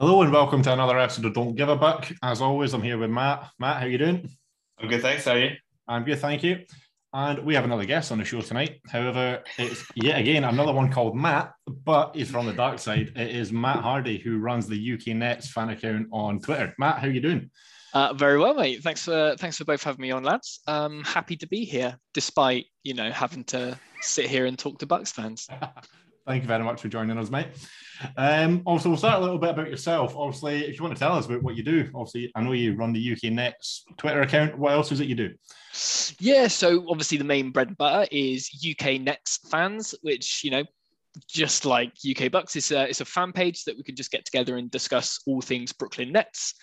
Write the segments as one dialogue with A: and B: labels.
A: Hello and welcome to another episode of Don't Give a Buck. As always, I'm here with Matt. Matt, how you doing?
B: I'm good, thanks. How are you?
A: I'm good, thank you. And we have another guest on the show tonight. However, it's yet again another one called Matt, but he's from the dark side. It is Matt Hardy who runs the UK Nets fan account on Twitter. Matt, how you doing?
C: Uh, very well, mate. Thanks for thanks for both having me on, lads. Um, happy to be here, despite you know having to sit here and talk to Bucks fans.
A: Thank you very much for joining us, mate. Um, also, we'll start a little bit about yourself. Obviously, if you want to tell us about what you do, obviously, I know you run the UK Nets Twitter account. What else is it you do?
C: Yeah, so obviously the main bread and butter is UK Nets fans, which you know, just like UK Bucks, it's a it's a fan page that we can just get together and discuss all things Brooklyn Nets.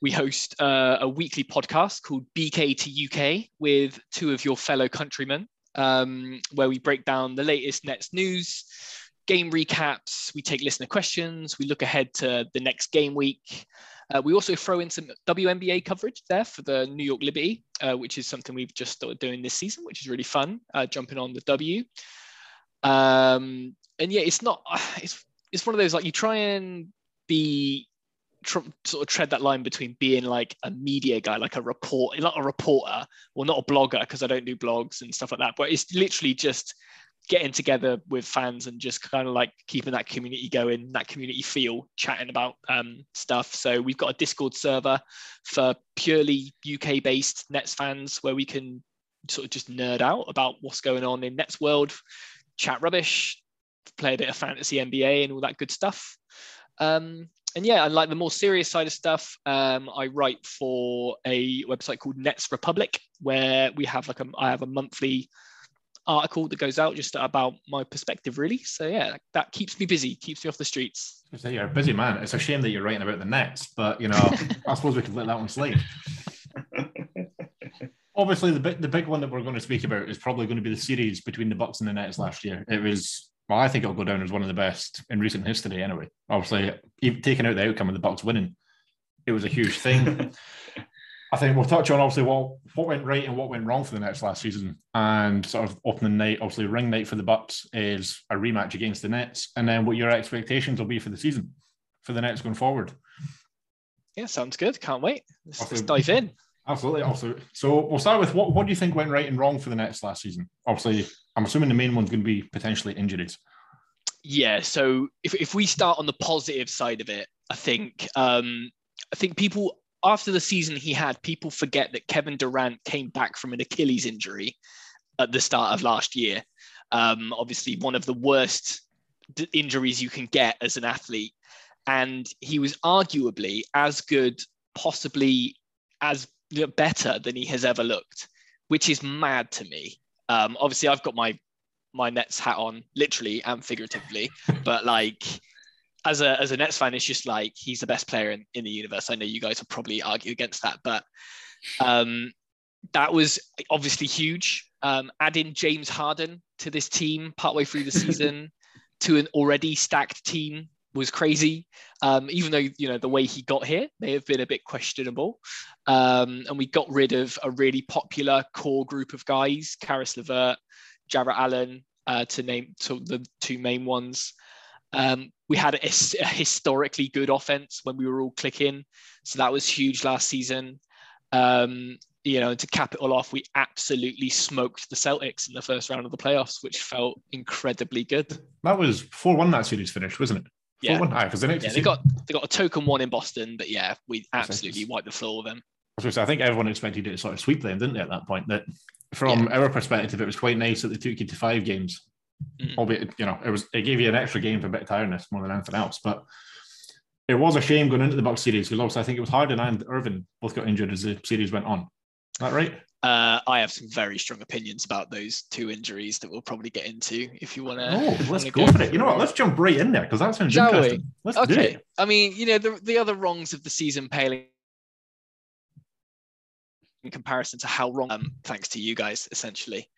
C: We host uh, a weekly podcast called BK to UK with two of your fellow countrymen um, where we break down the latest Nets news, game recaps, we take listener questions, we look ahead to the next game week. Uh, we also throw in some WNBA coverage there for the New York Liberty, uh, which is something we've just started doing this season, which is really fun, uh, jumping on the W. Um, and yeah, it's not, it's, it's one of those like you try and be tr- sort of tread that line between being like a media guy, like a report, not a reporter, or not a blogger because I don't do blogs and stuff like that. But it's literally just getting together with fans and just kind of like keeping that community going, that community feel, chatting about um, stuff. So we've got a Discord server for purely UK based Nets fans where we can sort of just nerd out about what's going on in Nets world, chat rubbish, play a bit of fantasy NBA and all that good stuff. Um, and yeah, and like the more serious side of stuff, um, I write for a website called Nets Republic, where we have like a I have a monthly article that goes out just about my perspective, really. So yeah, that keeps me busy, keeps me off the streets.
A: So you're a busy man. It's a shame that you're writing about the Nets, but you know, I suppose we could let that one slide. Obviously, the big the big one that we're going to speak about is probably going to be the series between the Bucks and the Nets last year. It was well, I think it'll go down as one of the best in recent history. Anyway, obviously, even taking out the outcome of the Bucks winning, it was a huge thing. I think we'll touch on obviously what what went right and what went wrong for the Nets last season, and sort of opening night, obviously ring night for the Bucks is a rematch against the Nets, and then what your expectations will be for the season for the Nets going forward.
C: Yeah, sounds good. Can't wait. Let's, let's dive in.
A: Absolutely. Also, so we'll start with what what do you think went right and wrong for the Nets last season? Obviously, I'm assuming the main one's going to be potentially injuries.
C: Yeah. So if, if we start on the positive side of it, I think um, I think people after the season he had, people forget that Kevin Durant came back from an Achilles injury at the start of last year. Um, obviously, one of the worst d- injuries you can get as an athlete, and he was arguably as good, possibly as better than he has ever looked, which is mad to me. Um, obviously, I've got my my Nets hat on, literally and figuratively, but like as a as a Nets fan, it's just like he's the best player in, in the universe. I know you guys will probably argue against that, but um, that was obviously huge. Um, adding James Harden to this team partway through the season to an already stacked team was crazy. Um, even though you know the way he got here may have been a bit questionable, um, and we got rid of a really popular core group of guys: Caris LeVert, Jarrett Allen, uh, to name to the two main ones. Um, we had a, a, historically good offense when we were all clicking, so that was huge last season. Um, you know, to cap it all off, we absolutely smoked the Celtics in the first round of the playoffs, which felt incredibly good.
A: That was four one that series finished, wasn't it?
C: Yeah,
A: because
C: the next yeah, they got they got a token one in Boston, but yeah, we absolutely wiped the floor with them.
A: I think everyone expected it to sort of sweep them, didn't they? At that point, that from yeah. our perspective, it was quite nice that they took you to five games. Mm. Albeit, you know, it was it gave you an extra game for a bit of tiredness more than anything else. But it was a shame going into the Bucks series because also I think it was Harden and Irving both got injured as the series went on. Is that right?
C: Uh, I have some very strong opinions about those two injuries that we'll probably get into if you want to.
A: Oh, let's go, go, for it. You know what? Let's jump right in there because that sounds Shall interesting. We? Let's okay. do it.
C: I mean, you know, the, the other wrongs of the season paling in comparison to how wrong, um, thanks to you guys, essentially.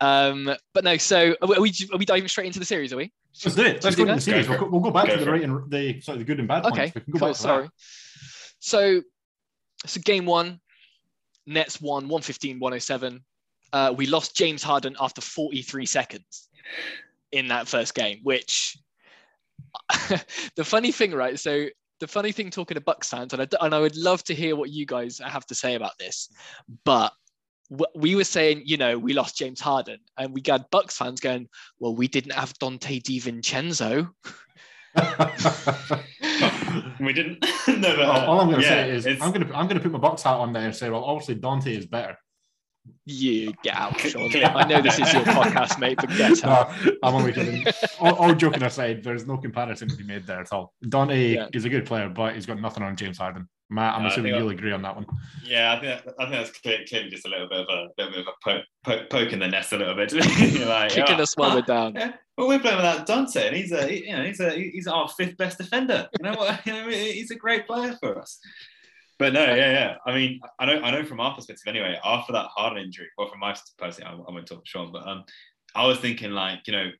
C: Um, but no, so are we, are we diving straight into the series? Are we?
A: Let's do it. Let's go into the series. We'll, we'll, go back go to the right and the sorry, the good and bad.
C: Okay, cool. sorry. That. So, so game one, Nets won 115 107. Uh, we lost James Harden after 43 seconds in that first game, which the funny thing, right? So the funny thing talking to Bucks fans, and I, and I would love to hear what you guys have to say about this, but we were saying, you know, we lost James Harden, and we got Bucks fans going, well, we didn't have Donte DiVincenzo.
B: we didn't. no,
A: all, all, I'm going to yeah, say is I'm going to I'm going to put my Bucks hat on there and say, well, obviously Donte is better.
C: You get out, Sean. I know this is your podcast, mate, but get out.
A: No, I'm only kidding. all, all, joking aside, there's no comparison to be made there at all. Donte yeah. is a good player, but he's got nothing on James Harden. Matt, I'm assuming you'll agree on that one.
B: Yeah, I think I think that's clear, clearly just a little bit of a bit of a poke, poke, poke in the nest a little bit.
C: like, Kicking oh, us while we're down.
B: Well, we're playing without Donte, and he's a you know he's a he's our fifth best defender. You know what? You know, he's a great player for us. But no, yeah, yeah. I mean, I know, I know from our perspective anyway. After that Harden injury, well, from my personally, I, I won't talk to Sean, but um, I was thinking like, you know,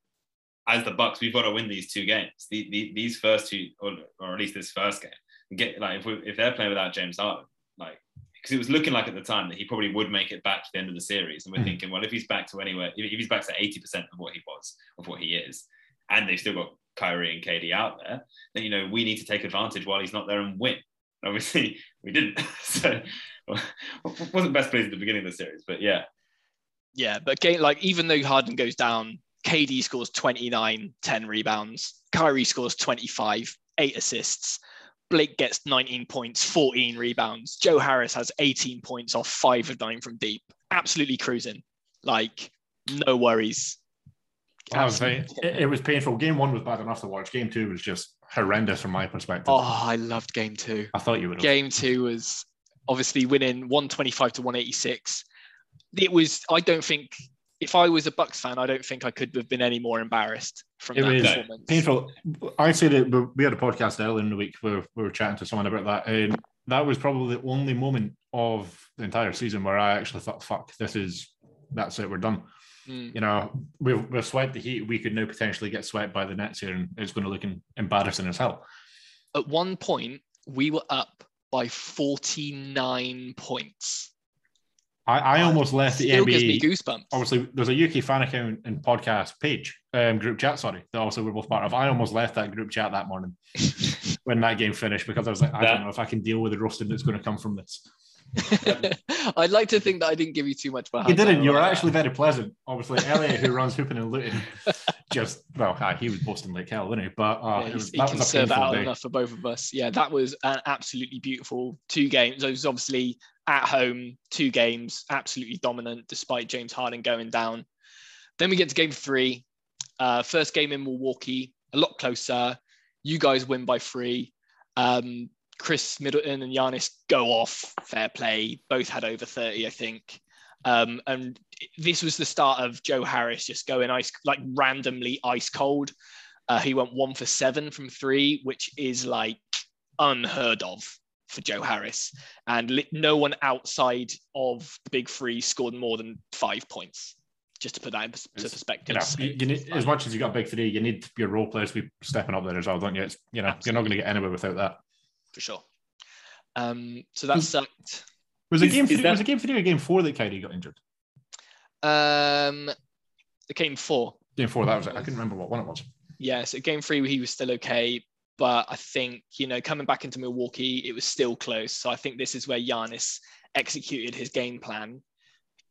B: as the Bucks, we've got to win these two games. The, the, these first two, or, or at least this first game, get like if we if they're playing without James Harden, because it was looking like at the time that he probably would make it back to the end of the series, and we're mm thinking, well, if he's back to anywhere, if he's back to eighty percent of what he was, of what he is, and they've still got Kyrie and KD out there, then you know we need to take advantage while he's not there and win obviously we didn't. so wasn't best pleased at the beginning of the series, but yeah.
C: Yeah, but game, like even though Harden goes down, KD scores 29, 10 rebounds. Kyrie scores 25, eight assists. Blake gets 19 points, 14 rebounds. Joe Harris has 18 points off five of nine from deep. Absolutely cruising. Like, no worries.
A: Was it, it, was painful. Game one was bad enough to watch. Game two was just horrendous from my perspective.
C: Oh, I loved game two.
A: I thought you would.
C: Game two was obviously winning 125 to 186. It was, I don't think, if I was a Bucks fan, I don't think I could have been any more embarrassed from it that was performance.
A: Painful. I said that we had a podcast earlier in the week where we were chatting to someone about that. And that was probably the only moment of the entire season where I actually thought, fuck, this is, that's it, we're done. Mm. You know, we've, we've swept the Heat. We could now potentially get swept by the Nets here, and it's going to look embarrassing as hell.
C: At one point, we were up by 49 points.
A: I, I almost left the NBA.
C: gives me goosebumps.
A: Obviously, there's a UK fan account and podcast page, um, group chat, sorry, that also we're both part of. I almost left that group chat that morning when that game finished because I was like, I don't know if I can deal with the roasting that's going to come from this.
C: I'd like to think that I didn't give you too much.
A: You didn't. You were actually very pleasant. Obviously, Elliot, who runs Hooping and Luton, just well, he was busting like hell, wasn't he? But uh, yeah, was,
C: he can serve out day. enough for both of us. Yeah, that was an absolutely beautiful two games. It was obviously at home, two games, absolutely dominant, despite James Harden going down. Then we get to game three. Uh, first game in Milwaukee, a lot closer. You guys win by three. Um, Khris Middleton and Giannis go off. Fair play. Both had over 30, I think. Um, and this was the start of Joe Harris just going ice, like randomly ice cold. Uh, he went one for seven from three, which is like unheard of for Joe Harris. And li- no one outside of the big three scored more than five points. Just to put that into perspective.
A: You know, you need, as much as you got big three, you need your role players to be stepping up there as well, don't you? It's, you know, Absolutely. you're not going to get anywhere without that
C: for sure. Um, so that sucked.
A: Was it game three? That... Was it game three or game four that Kyrie got injured?
C: Um, the game four.
A: Game four. That was it. I couldn't remember what one it was.
C: Yeah, so game three he was still okay, but I think you know coming back into Milwaukee, it was still close. So I think this is where Giannis executed his game plan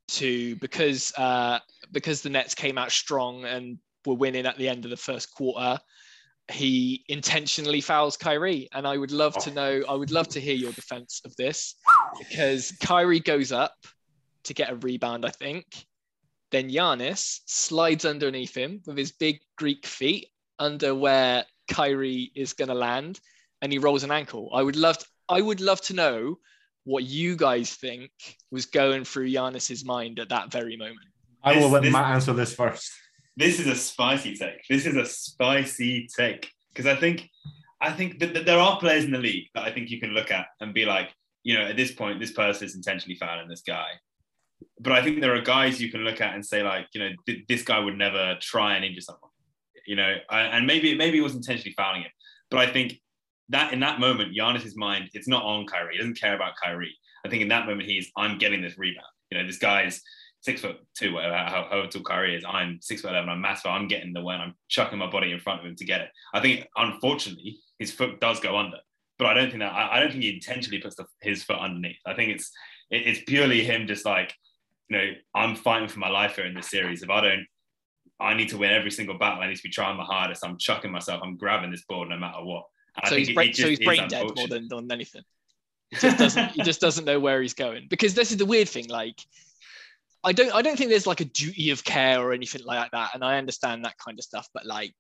C: to because uh, because the Nets came out strong and were winning at the end of the first quarter he intentionally fouls Kyrie. And I would love to oh. know, I would love to hear your defense of this because Kyrie goes up to get a rebound, I think. Then Giannis slides underneath him with his big Greek feet under where Kyrie is going to land and he rolls an ankle. I would love to, I would love to know what you guys think was going through Giannis's mind at that very moment.
A: I will let Matt answer this first
B: this is a spicy take. This is a spicy take because I think I think that, that, there are players in the league that I think you can look at and be like, you know, at this point, this person is intentionally fouling this guy. But I think there are guys you can look at and say like, you know, th- this guy would never try and injure someone, you know, and maybe maybe he was intentionally fouling him. But I think that in that moment, Giannis's mind, it's not on Kyrie. He doesn't care about Kyrie. I think in that moment, he's I'm getting this rebound. You know, this guy's six foot two, whatever, however tall Kyrie is. I'm six foot eleven. I'm massive. I'm getting the one. I'm chucking my body in front of him to get it. I think, unfortunately, his foot does go under. but I don't think that I, I don't think he intentionally puts the, his foot underneath. I think it's it, it's purely him just like you know I'm fighting for my life here in this series. If I don't, I need to win every single battle. I need to be trying my hardest. I'm chucking myself. I'm grabbing this board no matter what. And
C: So he's, brain, so he's brain dead more than, than anything. He just doesn't he just doesn't know where he's going because this is the weird thing. Like, I don't I don't think there's like a duty of care or anything like that, and I understand that kind of stuff. But like,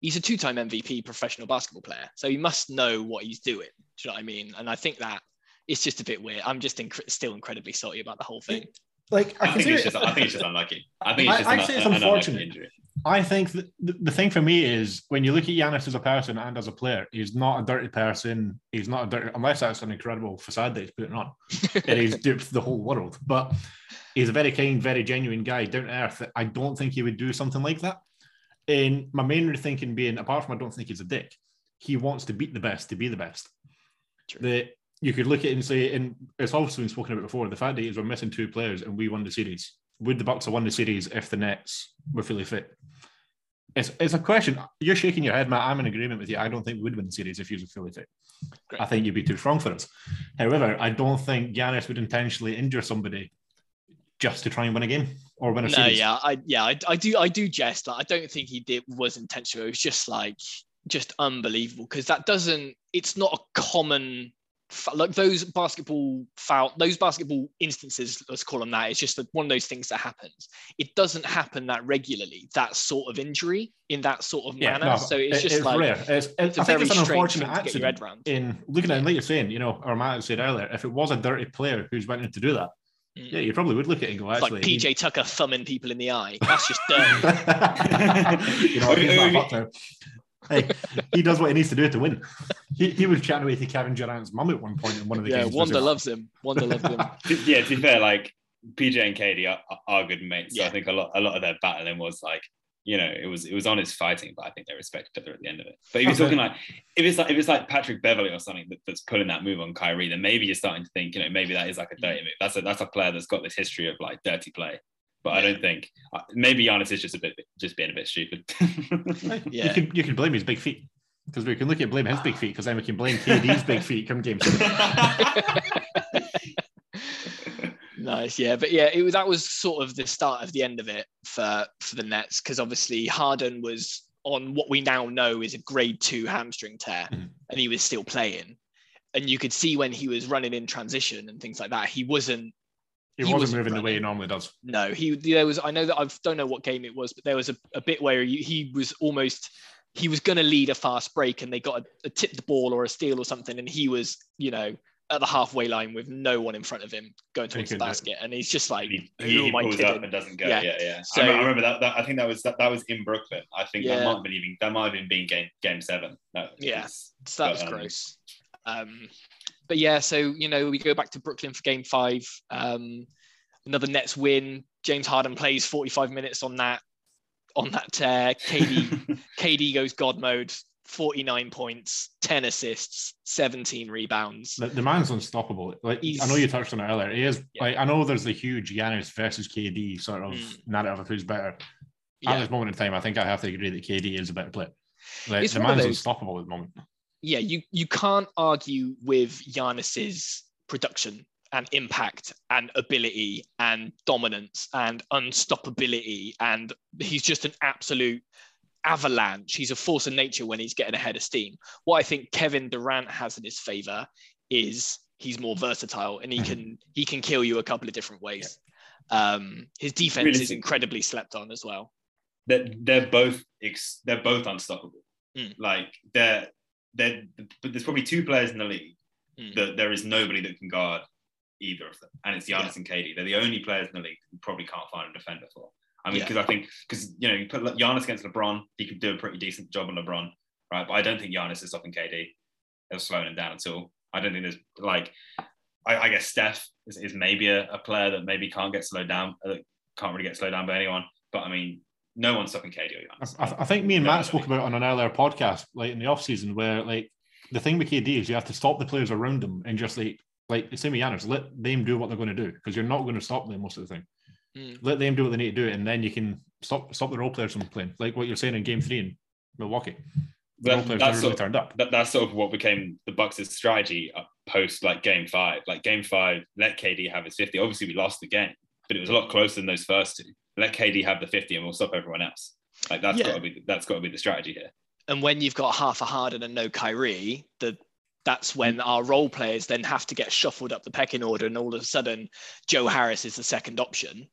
C: he's a two-time MVP professional basketball player, so he must know what he's doing. Do you know what I mean? And I think that it's just a bit weird. I'm just inc- still incredibly salty about the whole thing.
A: Like I,
B: I think it's just I think it's just unlucky. I think it's just
A: I'd
B: an,
A: say it's
B: an
A: unfortunate.
B: injury.
A: I think that the, the thing for me is when you look at Giannis as a person and as a player, he's not a dirty person. He's not a dirty, unless that's an incredible facade that he's putting on. and he's duped the whole world. But he's a very kind, very genuine guy, down to earth. I don't think he would do something like that. And my main thinking being, apart from I don't think he's a dick, he wants to beat the best to be the best.
C: True.
A: That you could look at it and say, and it's also been spoken about before, the fact that we're missing two players and we won the series. Would the Bucks have won the series if the Nets were fully fit? It's, it's a question. You're shaking your head, Matt. I'm in agreement with you. I don't think we would win the series if you were fully fit.
C: Great.
A: I think you'd be too strong for us. However, I don't think Giannis would intentionally injure somebody just to try and win a game or win a
C: No,
A: series.
C: yeah, I yeah, I, I do I do jest. Like, I don't think he did was intentional. It was just like just unbelievable because that doesn't. It's not a common like those basketball foul those basketball instances. Let's call them that. It's just one of those things that happens. It doesn't happen that regularly. That sort of injury in that sort of
A: Yeah,
C: manner.
A: no,
C: so it's
A: it-
C: just like
A: rare. It's,
C: it's
A: I think it's an unfortunate
C: thing to get your
A: accident. In looking at it, like you're saying, you know, or Matt said earlier, if it was a dirty player who's went in to do that,
C: Mm.
A: yeah, you probably would look at it and go,
C: It's
A: actually,
C: like
A: he-
C: PJ Tucker thumbing people in the eye. That's just dirty.
A: you know, he's not fucked now. Hey, he does what he needs to do to win. He, he was chatting away to Kevin Durant's mum at one point in one of the
C: yeah,
A: games.
C: Wanda loves him. Wanda loves him.
B: Yeah, to be fair, like PJ and KD are, are good mates. So
C: Yeah.
B: I think a lot a lot of their battling was like, you know, it was it was honest fighting, but I think they respect each other at the end of it. But if you're talking like if it's like if it's like Patrick Beverley or something that, that's pulling that move on Kyrie, then maybe you're starting to think, you know, maybe that is like a dirty move. That's a that's a player that's got this history of like dirty play. But I don't think uh, maybe Giannis is just a bit just being a bit stupid.
C: yeah.
A: You can you could blame his big feet because we can look at blame his big feet because then we can blame KD's big feet come game seven.
C: Nice, yeah, but yeah, it was that was sort of the start of the end of it for for the Nets because obviously Harden was on what we now know is a grade two hamstring tear,
A: Mhm.
C: and he was still playing, and you could see when he was running in transition and things like that, he wasn't.
A: He,
C: He
A: wasn't
C: wasn't
A: moving the way he normally does.
C: No, he there was. I know that I don't know what game it was, but there was a, a bit where he, he was almost he was going to lead a fast break, and they got a, a tipped ball or a steal or something, and he was you know at the halfway line with no one in front of him going towards the
A: couldn't do it.
C: basket, and he's just like,
B: he, he, he pulls
C: kidding?
B: up and doesn't go.
C: Yeah.
B: Yeah, yeah.
C: So-
B: I, remember, I remember that, that. I think that was that, that was in Brooklyn. I think that might have been even that might have been being game game seven. That
C: Yeah.
B: was-
C: So that was
B: But, um,
C: gross. Um, but yeah, so you know, we go back to Brooklyn for game five. Um, another Nets win. James Harden plays 45 minutes on that on that tear. KD KD goes God mode, 49 points, 10 assists, 17 rebounds.
A: The, the man's unstoppable. Like I know you touched on it earlier. He is.
C: Yeah.
A: Like I know there's the huge Giannis versus KD sort of
C: Mm.
A: narrative of who's better. At
C: Yeah,
A: this moment in time, I think I have to agree that KD is a better player. Like,
C: It's
A: the man's
C: those-
A: unstoppable at the moment.
C: Yeah, you you can't argue with Giannis's production and impact and ability and dominance and unstoppability and he's just an absolute avalanche. He's a force of nature when he's getting ahead of steam. What I think Kevin Durant has in his favor is he's more versatile and he
A: Mhm.
C: can he can kill you a couple of different ways. Um, his defense is incredibly slept on as well.
B: they're, they're both ex, they're both unstoppable.
C: Mm.
B: Like they're they're but there's probably two players in the league
C: Mm.
B: that there is nobody that can guard either of them, and it's Giannis
C: Yeah.
B: and KD. They're the only players in the league who probably can't find a defender for. I mean,
C: Yeah.
B: because I think because you know you put Giannis against LeBron, he could do a pretty decent job on LeBron, right? But I don't think Giannis is stopping KD. They're slowing him down at all. I don't think there's like I, I guess Steph is, is maybe a, a player that maybe can't get slowed down, uh, can't really get slowed down by anyone. But I mean, no one's stopping KD or Giannis.
A: I, I think me and
B: No,
A: Matt spoke about on an earlier podcast, like in the off season, where like the thing with KD is you have to stop the players around them and just like like the same with Giannis, let them do what they're going to do because you're not going to stop them most of the time.
C: Mm.
A: Let them do what they need to do, and then you can stop stop the role players from playing. Like what you're saying in Game Three in Milwaukee, The role
B: That-
A: players
B: that's
A: never really
B: sort of-
A: turned up.
B: that, that's sort of what became the Bucks' strategy uh, post like game five. Like game five, let KD have his 50. Obviously, we lost the game, but it was a lot closer than those first two. Let KD have the 50 and we'll stop everyone else. Like that's
C: Yeah.
B: got to be that's got to be the strategy here.
C: And when you've got half a Harden and no Kyrie, the that's when our role players then have to get shuffled up the pecking order, and all of a sudden, Joe Harris is the second option.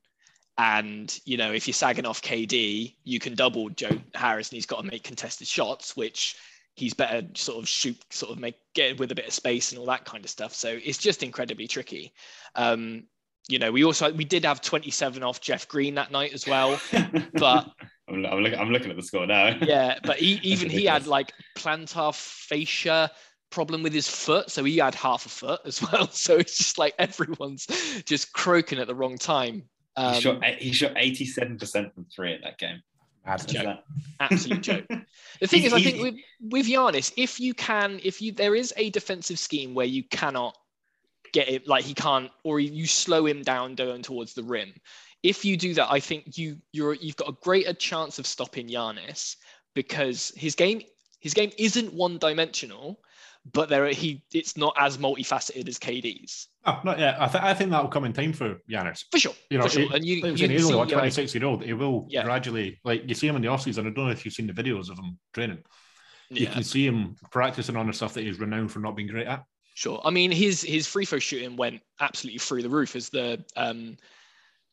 C: And you know, if you're sagging off KD, you can double Joe Harris, and he's got to make contested shots, which he's better sort of shoot, sort of make get with a bit of space and all that kind of stuff. So it's just incredibly tricky. Um, you know, we also we did have 27 off Jeff Green that night as well, but
B: I'm, I'm, looking, I'm looking at the score now.
C: yeah, but he, even he had like plantar fascia problem with his foot, so he had half a foot as well. So it's just like everyone's just croaking at the wrong time. Um,
B: he shot he shot 87 percent from three in that game.
A: Mad.
B: Is that-
C: absolute joke. The thing
B: He's-
C: is, I
B: he's-
C: think with with Giannis, if you can, if you there is a defensive scheme where you cannot get it, like he can't, or you slow him down going towards the rim. If you do that, I think you you're you've got a greater chance of stopping Giannis because his game his game isn't one dimensional, but there are, he it's not as multifaceted as KD's
A: No, oh, not yet. I, th- I think that'll come in time for Giannis.
C: for sure.
A: You know,
C: for sure.
A: it-
C: and you, you
A: was saying,
C: can
A: he's only like
C: uh,
A: 26 year old. He will
C: Yeah.
A: gradually, like you see him in the offseason. I don't know if you've seen the videos of him training. You can see him practicing on the stuff that he's renowned for not being great at.
C: Sure. I mean, his his free throw shooting went absolutely through the roof as the um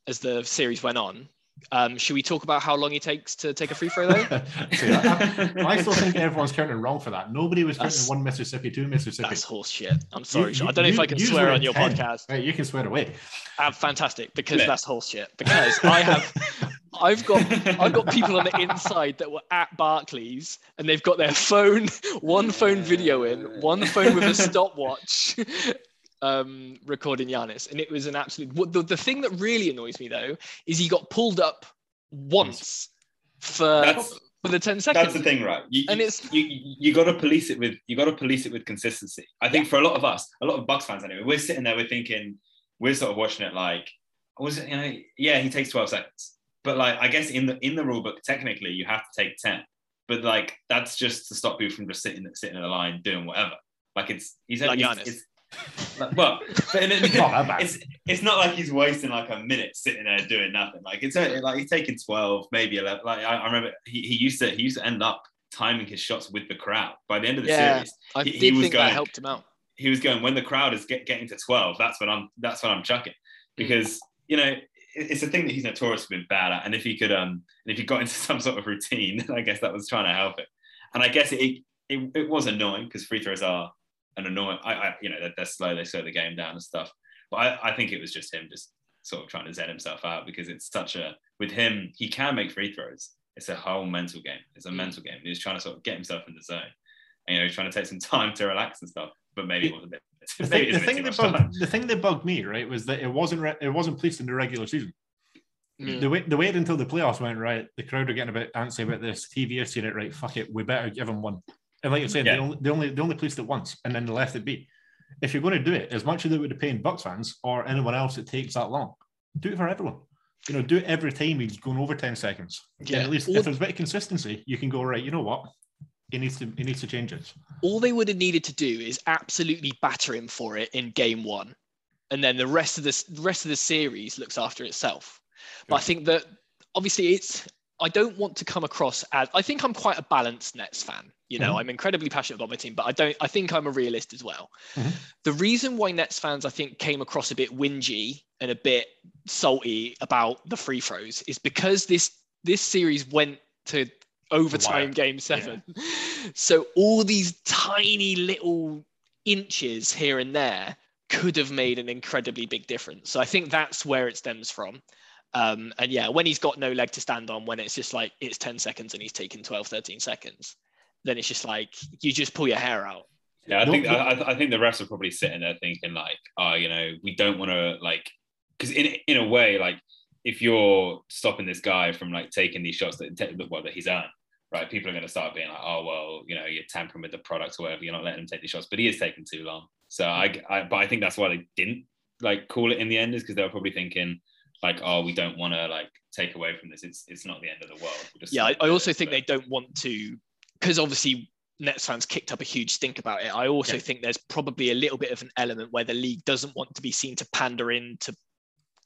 C: as the series went on. Um, should we talk about how long it takes to take a free throw though?
A: See, I, I- I still think everyone's counting wrong for that. Nobody was counting
C: That's-
A: one Mississippi, two Mississippi.
C: That's horse shit. I'm sorry.
A: You-
C: Sean. I don't know if I can swear on your
A: 10.
C: podcast.
A: Right, you can swear away.
C: Ah, fantastic, because
B: Yeah.
C: that's horse shit. Because I have I've got I've got people on the inside that were at Barclays and they've got their phone, one phone video in, one phone with a stopwatch, um, recording Giannis. And it was an absolute. The, the thing that really annoys me though is he got pulled up once for
B: That's-
C: for the 10 seconds.
B: That's the thing, right? You,
C: And
B: you-
C: it's-
B: you you got to police it with you got to police it with consistency. I think for a lot of us, a lot of Bucks fans anyway, we're sitting there, we're thinking, we're sort of watching it like, was it you know, yeah, he takes twelve seconds, but like I guess in the in the rule book, technically you have to take ten, but like that's just to stop people from just sitting sitting in the line doing whatever. Like it's he's
C: Like
B: he's-
C: Giannis.
B: it's- like, well, but in-
A: It's not that bad.
B: it's it's not like he's wasting like a minute sitting there doing nothing. Like it's only- like he's taking twelve, maybe eleven. Like I, I remember he, he used to he used to end up timing his shots with the crowd. By the end of the
C: Yeah.
B: series,
C: I
B: he- he
C: did
B: was
C: think that
B: going-
C: helped him out.
B: he was going when the crowd is get, getting to twelve. That's when I'm that's when I'm chucking hmm. because you know it- it's a thing that he's notoriously been bad at. And if he could um and if he got into some sort of routine, I guess that was trying to help it. And I guess it it, it was annoying because free throws are an annoying. I, I you know they're, they're slow. They slow the game down and stuff. But I, I think it was just him just sort of trying to zen himself out because it's such a with him he can make free throws. It's a whole mental game. It's a mental game. He was trying to sort of get himself in the zone. And, you know, he's trying to take some time to relax and stuff. But maybe it was a bit.
A: The thing, the, thing that bugged, the thing that bugged me, right, was that it wasn't re- it wasn't policed in the regular season.
C: Mm.
A: They, wait, they waited until the playoffs went right. The crowd are getting a bit antsy about this. TV has seeing it right. Fuck it, we better give them one. And like you said,
B: Yeah.
A: they, only, they only they only policed it once, and then they left it be. If you're going to do it, as much as they would have paid Bucks fans or anyone else that takes that long, do it for everyone. You know, do it every time he's going over ten seconds. Yeah.
C: Yeah.
A: at least
C: Or-
A: if there's a bit of consistency, you can go right. You know what? He needs to he needs to change it.
C: all they would have needed to do is absolutely batter him for it in game one and then the rest of the rest of the series looks after itself but i think that obviously it's i don't want to come across as i think i'm quite a balanced nets fan you know
A: Mhm.
C: i'm incredibly passionate about my team but i don't i think i'm a realist as well
A: Mhm.
C: the reason why nets fans i think came across a bit whingy and a bit salty about the free throws is because this this series went to overtime
A: Wire.
C: game seven so all these tiny little inches here and there could have made an incredibly big difference. So I think that's where it stems from. Um, and yeah, when he's got no leg to stand on, when it's just like it's 10 seconds and he's taking 12, 13 seconds, then it's just like you just pull your hair out.
B: Yeah, I think. I, I think the refs are probably sitting there thinking like, oh, you know, we don't want to like, because in in a way, like, if you're stopping this guy from like taking these shots that take well that he's earned, right? People are going to start being like, oh, well, you know, you're tampering with the product or whatever. You're not letting him take these shots, but he is taking too long. So I, I but I think that's why they didn't like call it in the end is because they were probably thinking like, oh, we don't want to like take away from this. It's it's not the end of the world.
C: Yeah, I, I also think
B: But-
C: they don't want to, because obviously Nets fans kicked up a huge stink about it. I also
A: Yeah.
C: think there's probably a little bit of an element where the league doesn't want to be seen to pander into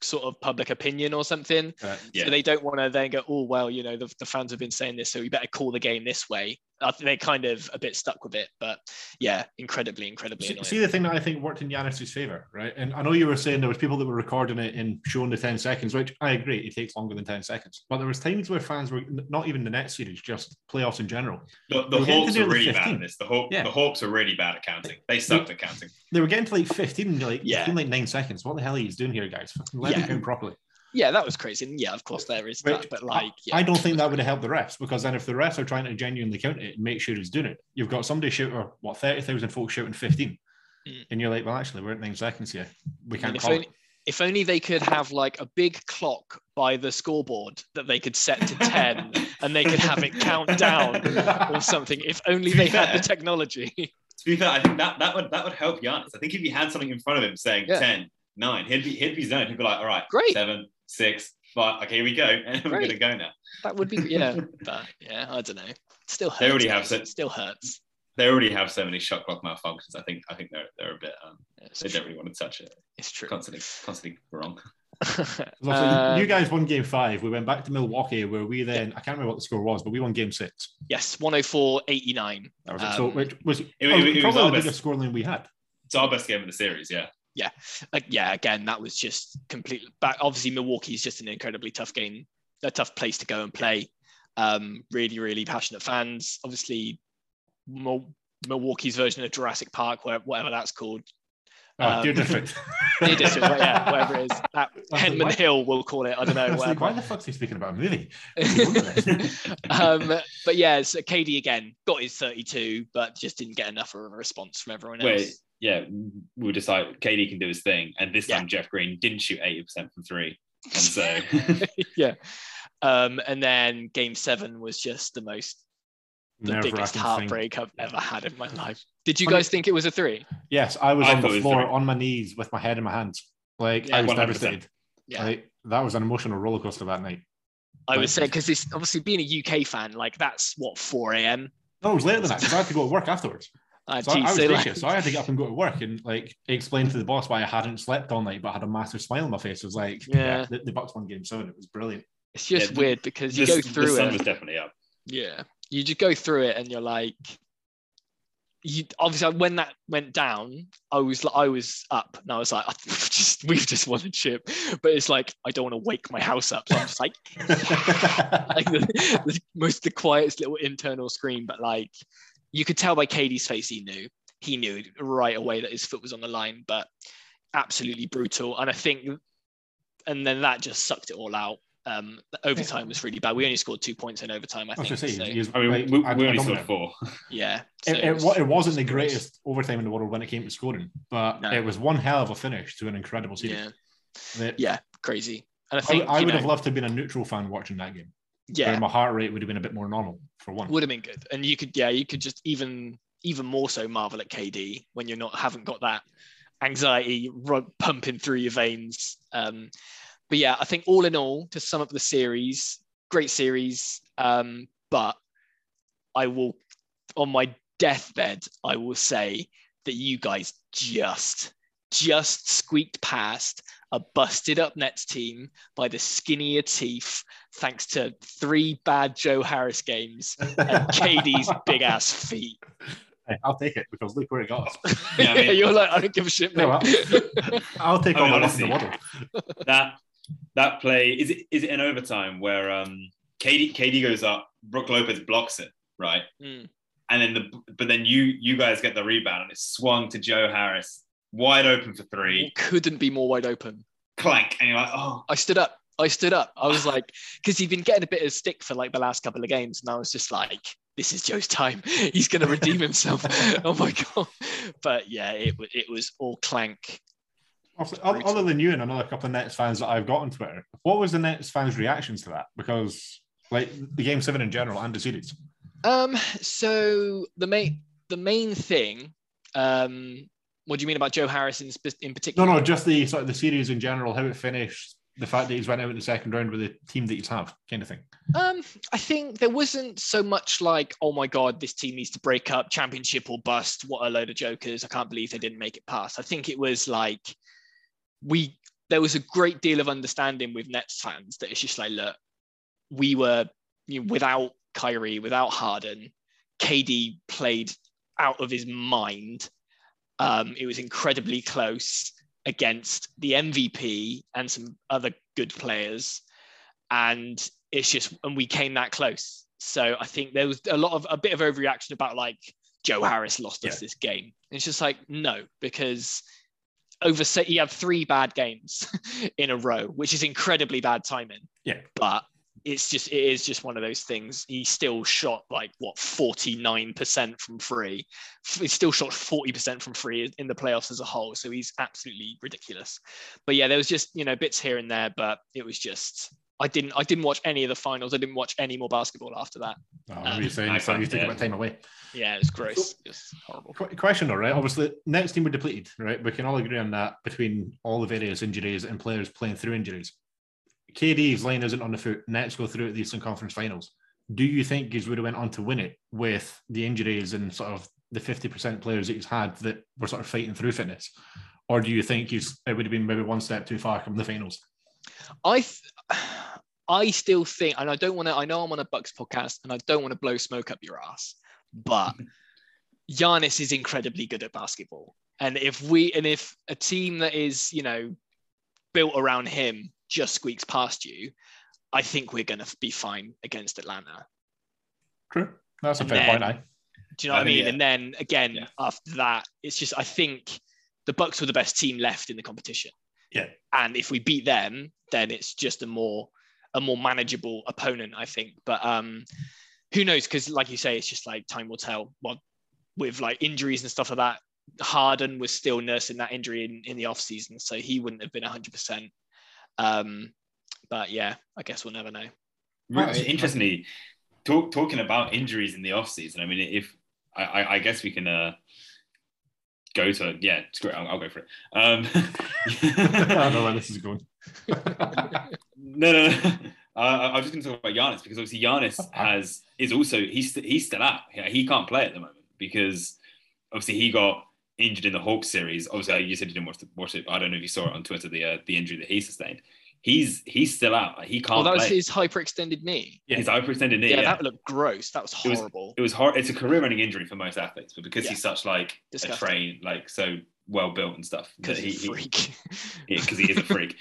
C: sort of public opinion or something.
A: Uh,
B: Yeah.
C: So they don't want to then go, oh well, you know, the, the fans have been saying this, so we better call the game this way. I think they're kind of a bit stuck with it, but yeah, incredibly, incredibly
A: See, see the thing that I think worked in Giannis's favor, right? And I know you were saying there was people that were recording it and showing the 10 seconds, which I agree, it takes longer than 10 seconds. But there was times where fans were not even the net series, just playoffs in general.
B: The, the
A: We're getting to
B: Hawks are
A: with
B: really bad at this. The, Haw-
A: Yeah.
B: the Hawks are really bad at counting. They sucked at counting.
A: They were getting to like 15 and like,
C: Yeah.
A: it's like nine seconds. What the hell are you doing here, guys? Fucking Let me
C: Yeah.
A: count properly.
C: Yeah, that was crazy. And yeah, of course there is that, but like, yeah.
A: I don't think that would have helped the refs because then if the refs are trying to genuinely count it and make sure he's doing it, you've got somebody shout or what 30,000 folks shooting 15.
C: Mm.
A: And you're like, well, actually, we're at nine seconds here. We can't
C: if
A: call
C: only,
A: it.
C: if only they could have like a big clock by the scoreboard that they could set to 10 and they could have it count down or something. If only they had the technology.
B: To be fair, I think that, that would that would help Giannis. I think if he had something in front of him saying
C: Yeah.
B: 10, 9, he'd be he'd be zoned. He'd be like, all right,
C: Great.
B: seven, six, five. Okay, here we go. And we're gonna go now.
C: That would be, yeah. But yeah, I don't know. Still hurts.
B: They already have
C: guys.
B: said-
C: Still hurts.
B: They already have so many shot clock malfunctions. I think I think they're they're a bit um,
C: It's
B: they
C: true.
B: don't really want to touch it.
C: It's true.
B: Constantly constantly wrong.
A: So
C: Um,
A: you guys won game five. We went back to Milwaukee where we then, I can't remember what the score was, but we won game six.
C: yes, 104 89.
A: That was it. So,
C: Um,
A: which was
B: it- it- it was
A: probably
B: our
A: the
B: best.
A: biggest scoreline we had.
B: It's our best game of the series, yeah.
C: Like, yeah, again, that was just completely back. Obviously, Milwaukee is just an incredibly tough game, a tough place to go and play. Um, really, really passionate fans. Obviously, Mil- Milwaukee's version of Jurassic Park, where, whatever that's called.
A: Oh,
C: Um,
A: Deer District.
C: Deer District, but yeah, whatever it is. That
A: like,
C: Henman
A: why-
C: Hill, we'll call it. I don't know.
A: was like, why the fuck's he speaking about a movie?
C: um, but yeah, so KD again got his 32, but just didn't get enough of a response from everyone else.
B: Wait, yeah, we decided KD can do his thing, and this
C: Yeah.
B: time Jeff Green didn't shoot eighty percent from three, and so
C: yeah. Um, and then game seven was just the most, the
A: Nerve-wracking
C: biggest
A: thing.
C: heartbreak I've ever had in my life. Did you guys think it was a three?
A: Yes, I was
B: I
A: on the
B: was
A: floor on my knees with my head in my hands. Like
C: Yeah,
A: I was
B: 100%.
A: devastated.
C: Yeah.
A: Like, that was an emotional roller coaster that night.
C: I would
A: Like-
C: say because this obviously being a UK fan, like that's what 4 a.m.
A: No, it was later than that because I had to go to work afterwards.
C: Uh,
A: So I, I was
C: so, like,
A: So I had to get up and go to work and like explain to the boss why I hadn't slept all night, but had a massive smile on my face. It was like, yeah,
C: Yeah.
A: the, the Bucks won game seven. It was brilliant.
C: it's just
B: Yeah,
C: weird because you
B: the,
C: go
B: the
C: through
B: sun
C: it.
B: was definitely up.
C: Yeah, you just go through it and you're like, you obviously when that went down, I was like, I was up and I was like, we've just we've just won a chip, but it's like I don't want to wake my house up, so I'm just like, like the, the most the quietest little internal scream, but like you could tell by KD's face he knew he knew right away that his foot was on the line, but absolutely brutal, and I think, and then that just sucked it all out. Um, overtime was really bad. We only scored two points in overtime. I
A: I was
C: think.
A: just saying,
C: so,
A: was-
B: I mean,
A: like,
B: we, we only scored four.
C: yeah. so
A: It, it, wa- it wasn't the greatest overtime in the world when it came to scoring, but
C: No.
A: it was one hell of a finish to an incredible season.
C: Yeah,
A: That-
C: yeah, crazy. And I
A: I,
C: think
A: I
C: you
A: would
C: know,
A: have loved to have been a neutral fan watching that game.
C: Yeah,
A: my heart rate would have been a bit more normal for one.
C: would have been good. And you could, yeah, you could just even even more so marvel at KD when you're not haven't got that anxiety pumping through your veins. Um, but yeah, I think all in all, to sum up the series, great series. Um, but I will, on my deathbed, I will say that you guys just just squeaked past a busted up Nets team by the skinnier teeth, thanks to three bad Joe Harris games and KD's big ass feet.
A: Hey, I'll take it because look where it got us.
B: Yeah, I mean-
C: You're like, I don't give a shit,
A: Yeah,
C: mate.
A: I'll take
B: I
A: all
B: mean,
A: my luck the
B: honestly-
A: waddle.
B: that that play is it is it in overtime where um KD KD goes up, Brook Lopez blocks it, right?
C: Mm.
B: And then the but then you you guys get the rebound and it's swung to Joe Harris, wide open for three,
C: Couldn't be more wide open.
B: clank, and you're like, oh
C: I stood up. I stood up. I was like, because he'd been getting a bit of stick for like the last couple of games, and I was just like, this is Joe's time. He's going to redeem himself. oh my god! But yeah, it it was all clank.
A: Obviously, o-
C: Brutal.
A: Other than you and another couple of Nets fans that I've got on Twitter, what was the Nets fans' reactions to that? Because like the game seven in general and the series.
C: Um, so the main the main thing, um, what do you mean about Joe Harris in, in particular?
A: no, no, just the sort of the series in general, how it finished, the fact that he's went out in the second round with the team that he's have, kind of thing?
C: Um, I think there wasn't so much like, oh my god, this team needs to break up, championship or bust. What a load of jokers! I can't believe they didn't make it past. I think it was like we there was a great deal of understanding with Nets fans that it's just like, look, we were you know, without Kyrie, without Harden, KD played out of his mind. Um, it was incredibly close against the MVP and some other good players. And it's just, and we came that close. So I think there was a lot of a bit of overreaction about like Joe Harris lost us this game. It's just like, no, because over he had three bad games in a row, which is incredibly bad timing.
A: Yeah.
C: But it's just it is just one of those things. He still shot like what 49% from free. He still shot 40% from free in the playoffs as a whole. So he's absolutely ridiculous. But yeah, there was just, you know, bits here and there, but it was just I didn't I didn't watch any of the finals. I didn't watch any more basketball after that.
A: Oh, um, you're saying so you take a bit time away.
C: Yeah, it's gross. It's horrible.
A: Question though, right? Obviously, Nets team were depleted, right? We can all agree on that between all the various injuries and players playing through injuries. KD's line isn't on the foot. Nets go through at the Eastern Conference Finals. Do you think he's would have went on to win it with the injuries and sort of the 50% players that he's had that were sort of fighting through fitness? Or do you think he's it would have been maybe one step too far from the finals?
C: I th- I still think, and I don't want to, I know I'm on a Bucks podcast and I don't want to blow smoke up your ass, but Giannis is incredibly good at basketball. And if we, and if a team that is, you know, built around him just squeaks past you, I think we're going to be fine against Atlanta.
A: True. That's a fair then, point. I.
C: Do you know what I mean? Yeah. And then again, yeah. after that, it's just I think the Bucks were the best team left in the competition.
A: Yeah.
C: And if we beat them, then it's just a more a more manageable opponent, I think. But um, who knows? Because like you say, it's just like time will tell. Well, with like injuries and stuff like that, Harden was still nursing that injury in, in the off season, so he wouldn't have been 100%. Um, but yeah, I guess we'll never know.
B: Right. Interestingly, talk, talking about injuries in the off season. I mean, if I, I guess we can uh, go to yeah, it's great. I'll, I'll go for it. Um,
A: I don't know where this is going.
B: no, no, no. Uh, I was just going to talk about Giannis because obviously Giannis has is also he's he's still out. Yeah, he can't play at the moment because obviously he got injured in the Hawks series. Obviously, you said you didn't watch, the, watch it. I don't know if you saw it on Twitter. The uh, the injury that he sustained. He's he's still out. he can't.
C: Oh, that was
B: play.
C: his hyperextended knee.
B: Yeah, his hyperextended knee.
C: Yeah, yeah, that looked gross. That was horrible.
B: It was, it was hard. It's a career-ending injury for most athletes, but because yeah. he's such like Disgusting. a train, like so well built and stuff,
C: because he's he, a freak.
B: Because he, he is a freak.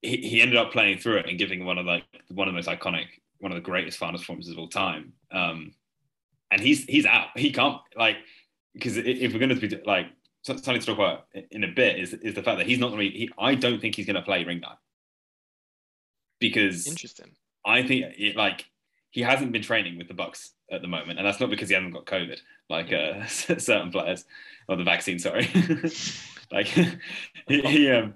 B: he, he ended up playing through it and giving one of like one of the most iconic, one of the greatest finals performances of all time. Um, and he's he's out. He can't like because if we're going to be like something to talk about in a bit is is the fact that he's not going to be. I don't think he's going to play ring night because
C: interesting.
B: I think it, like he hasn't been training with the Bucks at the moment, and that's not because he hasn't got COVID, like uh, certain players or the vaccine. Sorry, like he, he um,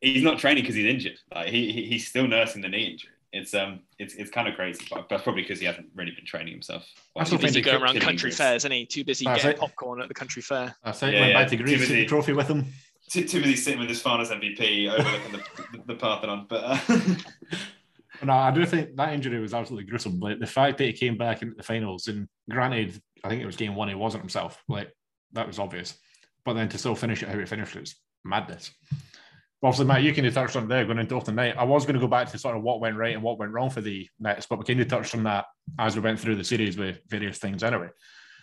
B: he's not training because he's injured. Like he, he he's still nursing the knee injury it's um it's it's kind of crazy, but that's probably because he hasn't really been training himself.
C: Well, too busy going around country fairs, isn't he? Too busy getting popcorn at the country fair.
A: I say, yeah, yeah. to Greece, busy, the trophy with him.
B: Too, too busy sitting with his finals MVP overlooking the, the, the Parthenon. But uh...
A: no, I do think that injury was absolutely gruesome. Like the fact that he came back into the finals, and granted, I think it was game one, he wasn't himself. Like that was obvious, but then to still finish it how he finished was madness obviously, Matt, you kind of touched on there going into off the night. I was going to go back to sort of what went right and what went wrong for the Nets, but we kind of touched on that as we went through the series with various things anyway.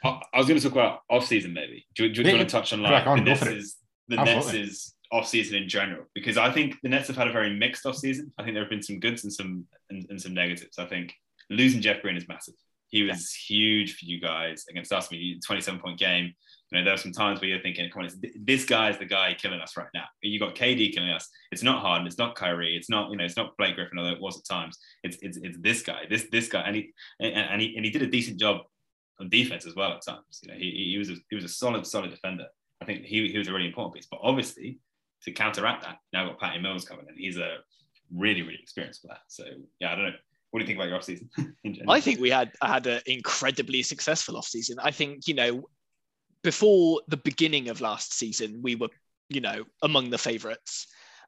B: I was going to talk about off season maybe. Do, do, do you want to touch on like on, the Nets is the Nets is off season in general? Because I think the Nets have had a very mixed off season. I think there have been some goods and some and, and some negatives. I think losing Jeff Green is massive. He was yeah. huge for you guys against us. I mean, 27 point game. You know, there are some times where you're thinking, come on, this guy is the guy killing us right now. You got KD killing us. It's not Harden. It's not Kyrie. It's not, you know, it's not Blake Griffin, although it was at times. It's it's, it's this guy, this this guy, and he and, and he and he did a decent job on defense as well at times. You know, he, he was a, he was a solid solid defender. I think he, he was a really important piece. But obviously, to counteract that, now got Patty Mills coming in. He's a really really experienced player. So yeah, I don't know. What do you think about your off season?
C: I think we had had an incredibly successful off season. I think you know before the beginning of last season, we were, you know, among the favourites.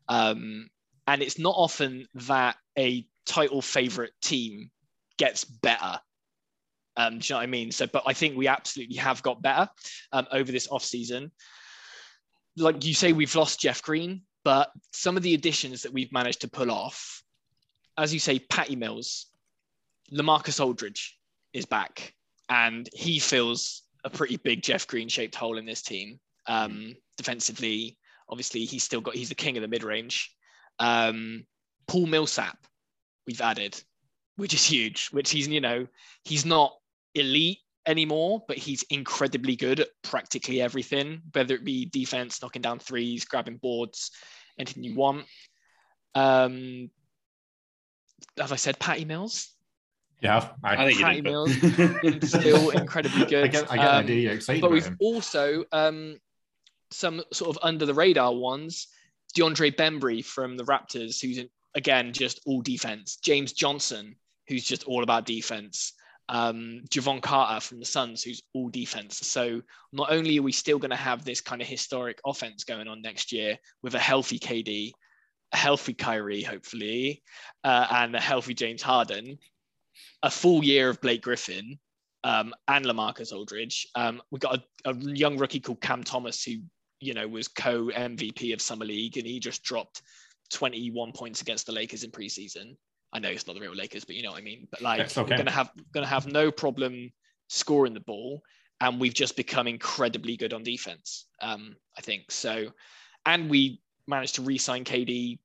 C: Um, and it's not often that a title favorite team gets better. Um, do you know what I mean? So, but I think we absolutely have got better um, over this off season. Like you say, we've lost Jeff Green, but some of the additions that we've managed to pull off, as you say, Patty Mills, Lamarcus Aldridge is back, and he fills a pretty big Jeff Green shaped hole in this team. Um, defensively, obviously, he's still got he's the king of the mid range. Um, Paul Millsap, we've added, which is huge. Which he's you know he's not elite anymore, but he's incredibly good at practically everything, whether it be defense, knocking down threes, grabbing boards, anything you want. Um, have I said Patty Mills?
A: Yeah,
B: I think
C: Patty
B: you
C: Mills still incredibly good.
A: I get, I get
C: Um,
A: the idea. You're excited
C: but we've
A: him.
C: also um, some sort of under the radar ones. DeAndre Bembry from the Raptors, who's in, again just all defense. James Johnson, who's just all about defense. Um, Jevon Carter from the Suns, who's all defense. So not only are we still going to have this kind of historic offense going on next year with a healthy KD, a healthy Kyrie, hopefully, uh, and a healthy James Harden, a full year of Blake Griffin, um, and Lamarcus Aldridge. Um, we've got a, a young rookie called Cam Thomas who, you know, was co MVP of Summer League and he just dropped 21 points against the Lakers in preseason. I know it's not the real Lakers, but you know what I mean. But like,
A: okay.
C: we're gonna have gonna have no problem scoring the ball, and we've just become incredibly good on defense. Um, I think so, and we managed to re-sign KD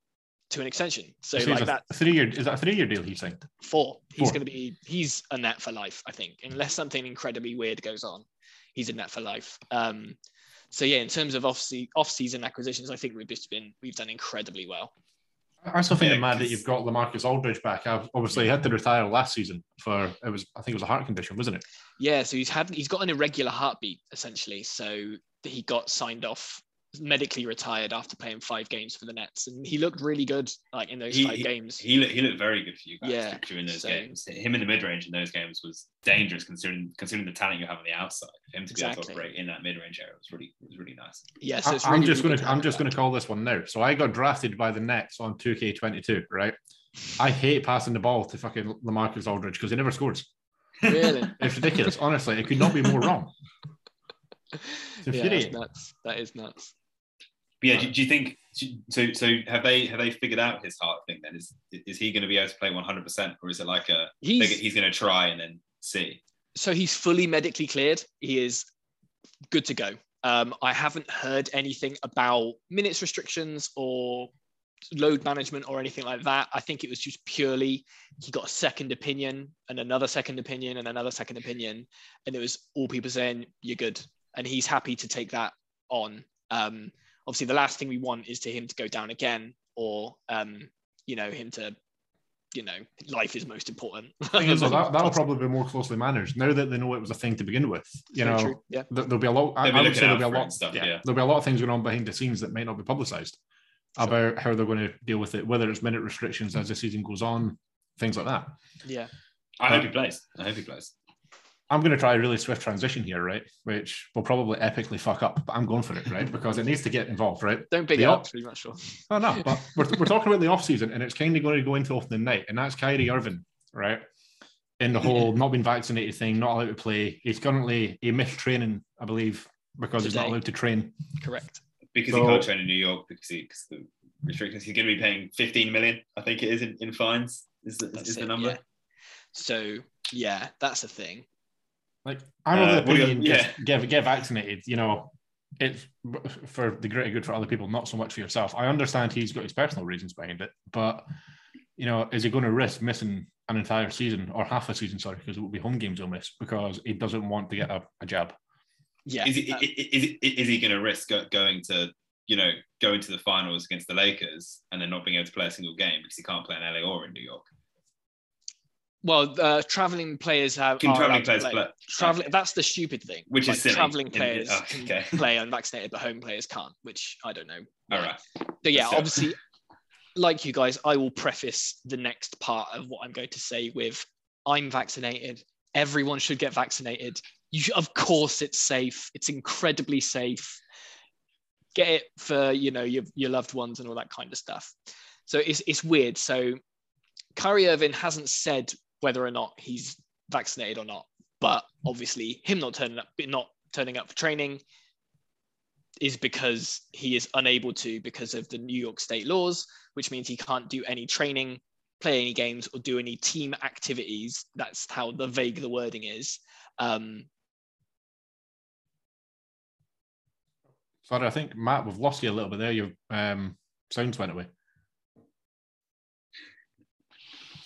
C: to an extension. So
A: So
C: like
A: he's a
C: that
A: three year is that a three year deal he signed?
C: four. He's going to be he's a net for life, I think, unless something incredibly weird goes on. He's a net for life. Um, so yeah, in terms of off off season acquisitions, I think we've just been we've done incredibly well.
A: I still think
B: Yeah,
A: it mad that
B: 'cause-
A: you've got Lamarcus Aldridge back. I've- Obviously, he had to retire last season for it was I think it was a heart condition, wasn't it?
C: Yeah, so he's had he's got an irregular heartbeat essentially. So he got signed off medically retired after playing five games for the Nets, and he looked really good like in those
B: He-
C: five games.
B: He looked, he looked very good for you guys
C: Yeah,
B: during those
C: so-
B: games. Him in the mid range in those games was dangerous considering considering the talent you have on the outside. For him to be able
C: Exactly.
B: to operate in that mid range area was really was really nice.
C: yeah, so
A: I, am
C: really,
A: just
C: really
A: gonna I'm just
C: that.
A: going to call this one now. So I got drafted by the Nets on 2K22, right? I hate passing the ball to fucking Lamarcus Aldridge because he never scores.
C: really.
A: It's ridiculous. Honestly, it could not be more wrong. It's
C: yeah, that's nuts. That is nuts.
B: But yeah, do, do you think so? So have they have they figured out his heart thing? Then is is he going to be able to play 100, percent or is it like a
C: He's
B: he's, he's going to try and then see?
C: so he's fully medically cleared. He is good to go. Um, I haven't heard anything about minutes restrictions or load management or anything like that. I think it was just purely he got a second opinion and another second opinion and another second opinion, and it was all people saying you're good, and he's happy to take that on. Um, obviously, the last thing we want is to him to go down again, or um, you know him to, you know, life is most important.
A: Is, though, that, that'll probably be more closely managed now that they know it was a thing to begin with. You
C: Very
A: know,
C: true. yeah.
A: th- there'll be a lot. I, I would say there'll be a lot.
B: stuff,
A: yeah,
B: yeah.
A: there'll be a lot of things going on behind the scenes that might not be publicised
C: Sure.
A: about how they're going to deal with it, whether it's minute restrictions as the season goes on, things like that.
C: Yeah.
B: I hope he plays. I hope he plays.
A: I'm going to try a really swift transition here, right? Which will probably epically fuck up, but I'm going for it, right? Because it needs to get involved, right?
C: Don't big
A: The
C: it
A: op-
C: up too much. Sure.
A: Oh no, but we're, we're talking about the off season, and it's kind of going to go into opening night, and that's Kyrie Irving, right? In the whole not being vaccinated thing, not allowed to play. He's currently he missed training, I believe, because he's not allowed to train.
C: Correct.
B: because
A: So-
B: he can't train in New York because, he, because the restrictions. He's going to be paying 15 million, I think it is in, in fines. Is the,
C: That's
B: is the
C: it,
B: number?
C: yeah. So yeah, that's a thing.
A: Like I'm
B: Uh,
A: of the
B: what do you-
A: opinion,
B: yeah.
A: just get get vaccinated. You know, it's for the greater good for other people, not so much for yourself. I understand he's got his personal reasons behind it, but you know, is he going to risk missing an entire season or half a season? Sorry, because it will be home games he'll miss because he doesn't want to get a, a jab.
C: Yeah.
B: Is, he,
C: uh,
B: is, he- is he going to risk going to, you know, going to the finals against the Lakers and then not being able to play a single game because he can't play in LA or in New York?
C: Well, uh, traveling players have
B: Can traveling players
C: play.
B: play?
C: Traveling. That's the stupid thing.
B: Which is silly.
C: traveling
B: In- in-
C: players
B: oh,
C: can
B: okay.
C: play unvaccinated, but home players can't. Which I don't know.
B: All
C: why. But yeah,
B: So-
C: obviously, like you guys, I will preface the next part of what I'm going to say with I'm vaccinated. Everyone should get vaccinated. You should, of course, it's safe. It's incredibly safe. Get it for you know your, your loved ones and all that kind of stuff.
D: So it's it's weird. So Kyrie Irving hasn't said whether or not he's vaccinated or not, but obviously him not turning up, not turning up for training is because he is unable to because of the New York state laws, which means he can't do any training, play any games, or do any team activities. That's how the vague the wording is. Um,
A: Sorry, I think Matt, we've lost you a little bit there. Your um, sounds went away.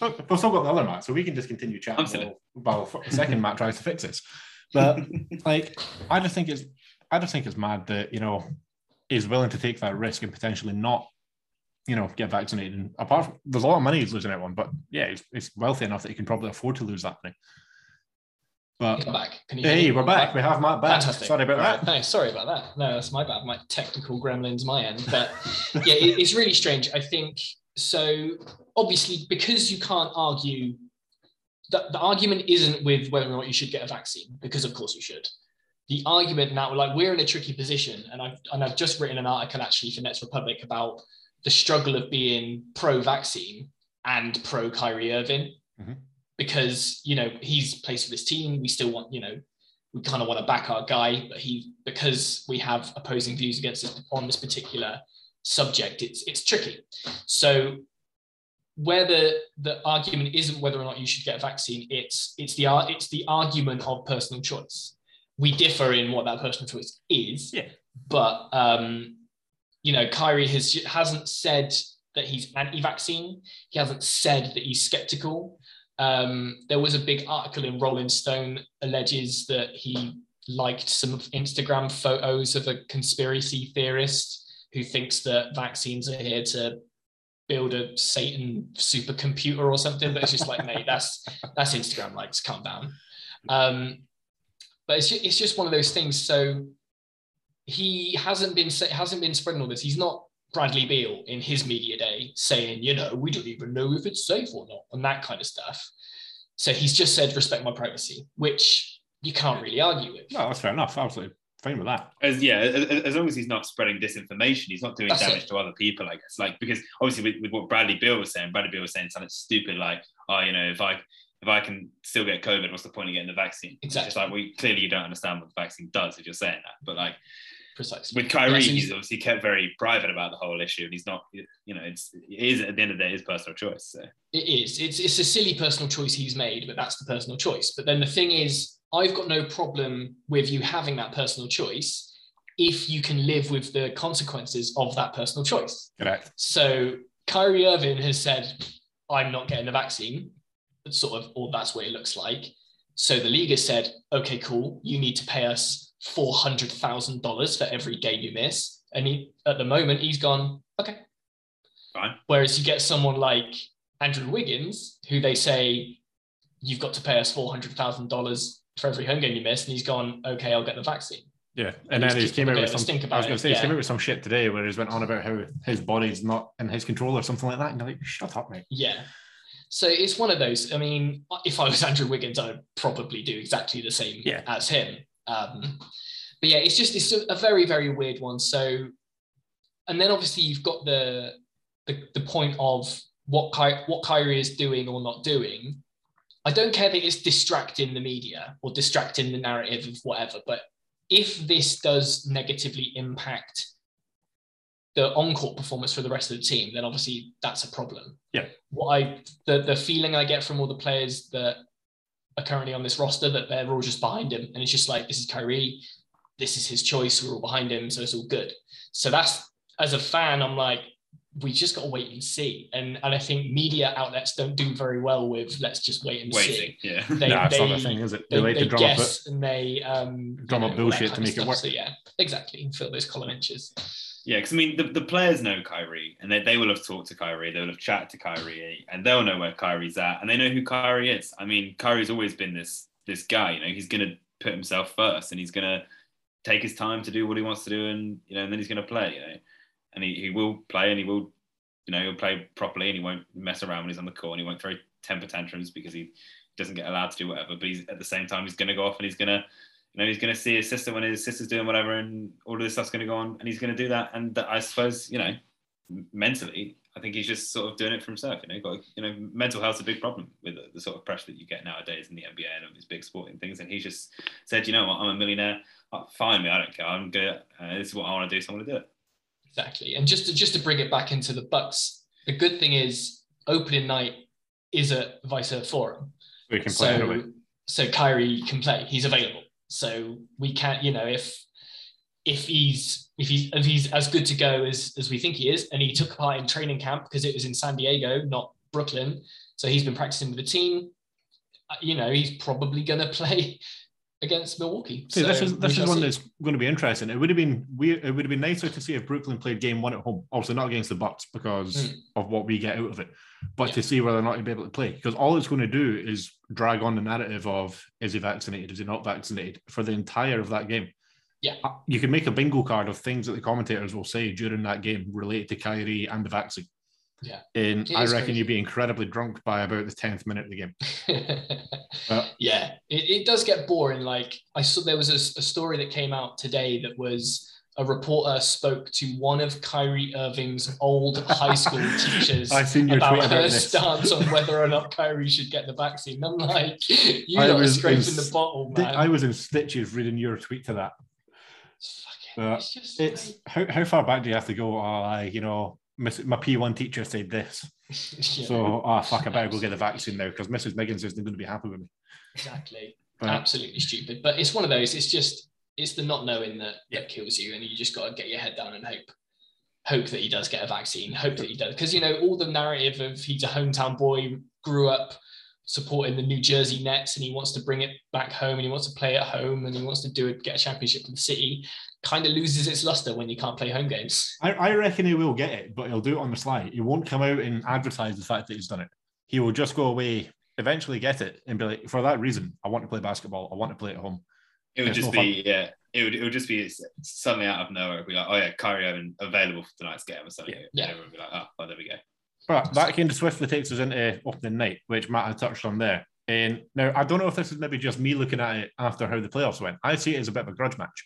A: We've still got the other Matt, so we can just continue chatting while, while the second Matt tries to fix this. But like, I just think it's, I just think it's mad that you know he's willing to take that risk and potentially not, you know, get vaccinated. And apart from, there's a lot of money he's losing out on, but yeah, he's, he's wealthy enough that he can probably afford to lose that money.
C: But back.
A: hey, we're back. back. We have Matt back. Fantastic. Sorry about that.
C: No, sorry about that. No, that's my bad. My technical gremlins, my end. But yeah, it, it's really strange. I think so. Obviously, because you can't argue. The, the argument isn't with whether or not you should get a vaccine, because of course you should. The argument now, like we're in a tricky position, and I've and I've just written an article actually for Nets Republic about the struggle of being pro-vaccine and pro Kyrie Irving. Mm-hmm because you know he's plays for this team. We still want you know we kind of want to back our guy, but he because we have opposing views against us on this particular subject, it's it's tricky. So where the the argument isn't whether or not you should get a vaccine, it's it's the it's the argument of personal choice. We differ in what that personal choice is,
A: yeah.
C: but um, you know, Kyrie has hasn't said that he's anti-vaccine. He hasn't said that he's skeptical. Um, there was a big article in Rolling Stone alleges that he liked some Instagram photos of a conspiracy theorist who thinks that vaccines are here to build a Satan supercomputer or something. But it's just like, mate, that's that's Instagram likes. Calm down. Um, but it's just, it's just one of those things. So he hasn't been hasn't been spreading all this. He's not Bradley Beal in his media day saying, you know, we don't even know if it's safe or not, and that kind of stuff. So he's just said, respect my privacy, which you can't really argue with.
A: No, that's fair enough. Absolutely fine with that.
B: As yeah, as, as long as he's not spreading disinformation, he's not doing that's damage it. to other people. I guess, like because obviously with, with what Bradley Beal was saying, Bradley Beal was saying something stupid like, oh, you know, if I if I can still get COVID, what's the point of getting the vaccine?
C: Exactly.
B: It's like we clearly you don't understand what the vaccine does if you're saying that. But like
C: precisely.
B: With Kyrie, yeah, so he's, he's, obviously kept very private about the whole issue, and he's not, you know, it's it is at the end of the day his personal choice. So.
C: It is. It's it's a silly personal choice he's made, but that's the personal choice. But then the thing is, I've got no problem with you having that personal choice if you can live with the consequences of that personal choice.
A: Correct.
C: So Kyrie Irving has said, I'm not getting the vaccine, sort of, or that's what it looks like. So the league has said, okay, cool, you need to pay us $400,000 for every game you miss. And he, at the moment, he's gone, okay.
B: Fine.
C: Whereas you get someone like Andrew Wiggins, who they say, you've got to pay us $400,000 every Home game you missed, and he's gone, okay, I'll get the vaccine.
A: Yeah, and, then he's came out with some. I was going to say, yeah. he's came out with some shit today where he's went on about how his body's not in his control or something like that, and you're like, shut up, mate.
C: Yeah. So it's one of those. I mean, if I was Andrew Wiggins, I'd probably do exactly the same
A: yeah.
C: as him. Um, but yeah, it's just it's a very very weird one. So, and then obviously you've got the the, the point of what Ky- what Kyrie is doing or not doing, I don't care that it's distracting the media or distracting the narrative of whatever, but if this does negatively impact the on-court performance for the rest of the team, then obviously that's a problem.
A: Yeah.
C: What I the the feeling I get from all the players that are currently on this roster that they're all just behind him. And it's just like, this is Kyrie, this is his choice, we're all behind him, so it's all good. So that's as a fan, I'm like, we just got to wait and see. And and I think media outlets don't do very well with let's just wait and
B: Waiting,
C: see.
B: Yeah.
C: They,
A: nah,
C: they,
A: not the thing, is it?
C: They, they, they guess and they um,
A: drum up bullshit to make it work.
C: So yeah, exactly. Fill those column inches.
B: Yeah, because I mean, the, the players know Kyrie and they, they will have talked to Kyrie, they will have chatted to Kyrie, and they'll know where Kyrie's at, and they know who Kyrie is. I mean, Kyrie's always been this this guy. You know, he's going to put himself first, and he's going to take his time to do what he wants to do, and you know, and then he's going to play. You know, and he, he will play, and he will, you know, he'll play properly, and he won't mess around when he's on the court, and he won't throw temper tantrums because he doesn't get allowed to do whatever. But he's at the same time, he's going to go off and he's going to you know, he's going to see his sister when his sister's doing whatever, and all of this stuff's going to go on, and he's going to do that. And I suppose, you know, mentally, I think he's just sort of doing it for himself. You know, got you know, mental health's a big problem with the, sort of pressure that you get nowadays in the NBA and all these big sporting things. And he's just said, you know what, I'm a millionaire. Oh, fine me, I don't care. I'm good. Uh, this is what I want to do, so I'm going to do it.
C: Exactly. And just to, just to bring it back into the Bucks, the good thing is opening night is a Fiserv Forum.
A: We can play
C: so,
A: anyway.
C: so Kyrie can play. He's available. So we can't, you know, if if he's if he's if he's as good to go as as we think he is, and he took part in training camp because it was in San Diego, not Brooklyn. So he's been practicing with the team. Uh, You know, he's probably going to play against Milwaukee.
A: See,
C: So
A: this is this is one that's going to be interesting. It would have been weird. It would have been nicer to see if Brooklyn played game one at home. Obviously, not against the Bucks because
C: Mm.
A: of what we get out of it, but
C: Yeah.
A: to see whether or not he'd be able to play. Because all it's going to do is drag on the narrative of is he vaccinated, is he not vaccinated for the entire of that game.
C: Yeah.
A: Uh, you can make a bingo card of things that the commentators will say during that game related to Kyrie and the vaccine.
C: Yeah.
A: and I reckon
C: crazy.
A: you'd be incredibly drunk by about the tenth minute of the game. Uh,
C: yeah, it, it does get boring. Like I saw there was a, a story that came out today that was a reporter spoke to one of Kyrie Irving's old high school teachers
A: I seen your
C: about her
A: about
C: stance on whether or not Kyrie should get the vaccine. I'm like, you
A: I was
C: scraping
A: in
C: the bottle, man.
A: I was in stitches reading your tweet to that.
C: It's fucking-
A: Uh,
C: it's just
A: It's how, how far back do you have to go? I, you know, miss, my P1 teacher said this.
C: Yeah,
A: So, ah, fuck, I better go get the vaccine now because Mrs. Miggins isn't going to be happy with me.
C: exactly.
A: But
C: Absolutely stupid. But it's one of those. It's just it's the not knowing that
A: Yeah.
C: that kills you, and you just got to get your head down and hope. Hope that he does get a vaccine. Hope that he does, because you know all the narrative of he's a hometown boy, grew up supporting the New Jersey Nets, and he wants to bring it back home, and he wants to play at home, and he wants to do it, get a championship for the city. Kind of loses its luster when you can't play home games.
A: I, I reckon he will get it, but he'll do it on the sly. He won't come out and advertise the fact that he's done it. He will just go away, eventually get it, and be like, for that reason, I want to play basketball. I want to play at home.
B: It would
A: It's
B: just
A: no
B: be yeah. It would, it would just be suddenly out of nowhere. It'd be like, oh yeah, Kyrie Irving available for tonight's game, or something.
C: Yeah.
B: And everyone would be like, oh, well, there we go.
A: But that kind of swiftly takes us into opening night, which Matt had touched on there. And now I don't know if this is maybe just me looking at it after how the playoffs went. I see it as a bit of a grudge match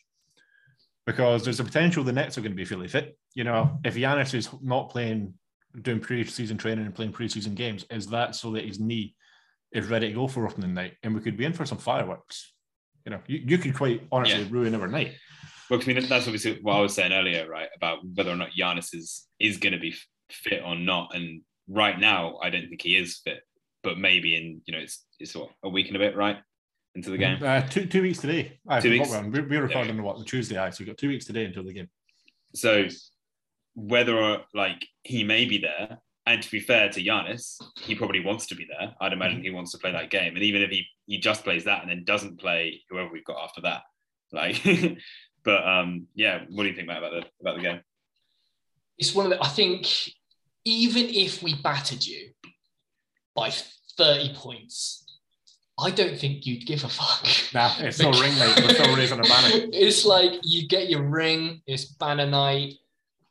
A: because there's a potential the Nets are going to be fully fit. You know, if Giannis is not playing, doing pre-season training and playing pre-season games, is that so that his knee is ready to go for opening night, and we could be in for some fireworks. You know, you, you could quite honestly
B: Yeah.
A: ruin our night.
B: Well, I mean, that's obviously what I was saying earlier, right? About whether or not Giannis is is going to be fit or not. And right now, I don't think he is fit. But maybe in you know, it's it's what a week and a bit, right, into the game.
A: Uh, two two weeks today. I
B: Two weeks?
A: We're, we're recording on what the Tuesday. I so we've got two weeks today until the game.
B: So whether or like he may be there, and to be fair to Giannis, he probably wants to be there. I'd imagine he wants to play that game. And even if he he just plays that and then doesn't play whoever we've got after that, like. but um, yeah, what do you think Matt, about the about the game?
C: it's one of the, I think even if we battered you by 30 points, I don't think you'd give a fuck.
A: Nah, it's no ring night. We're still raising a banner.
C: It's like you get your ring, it's banner night.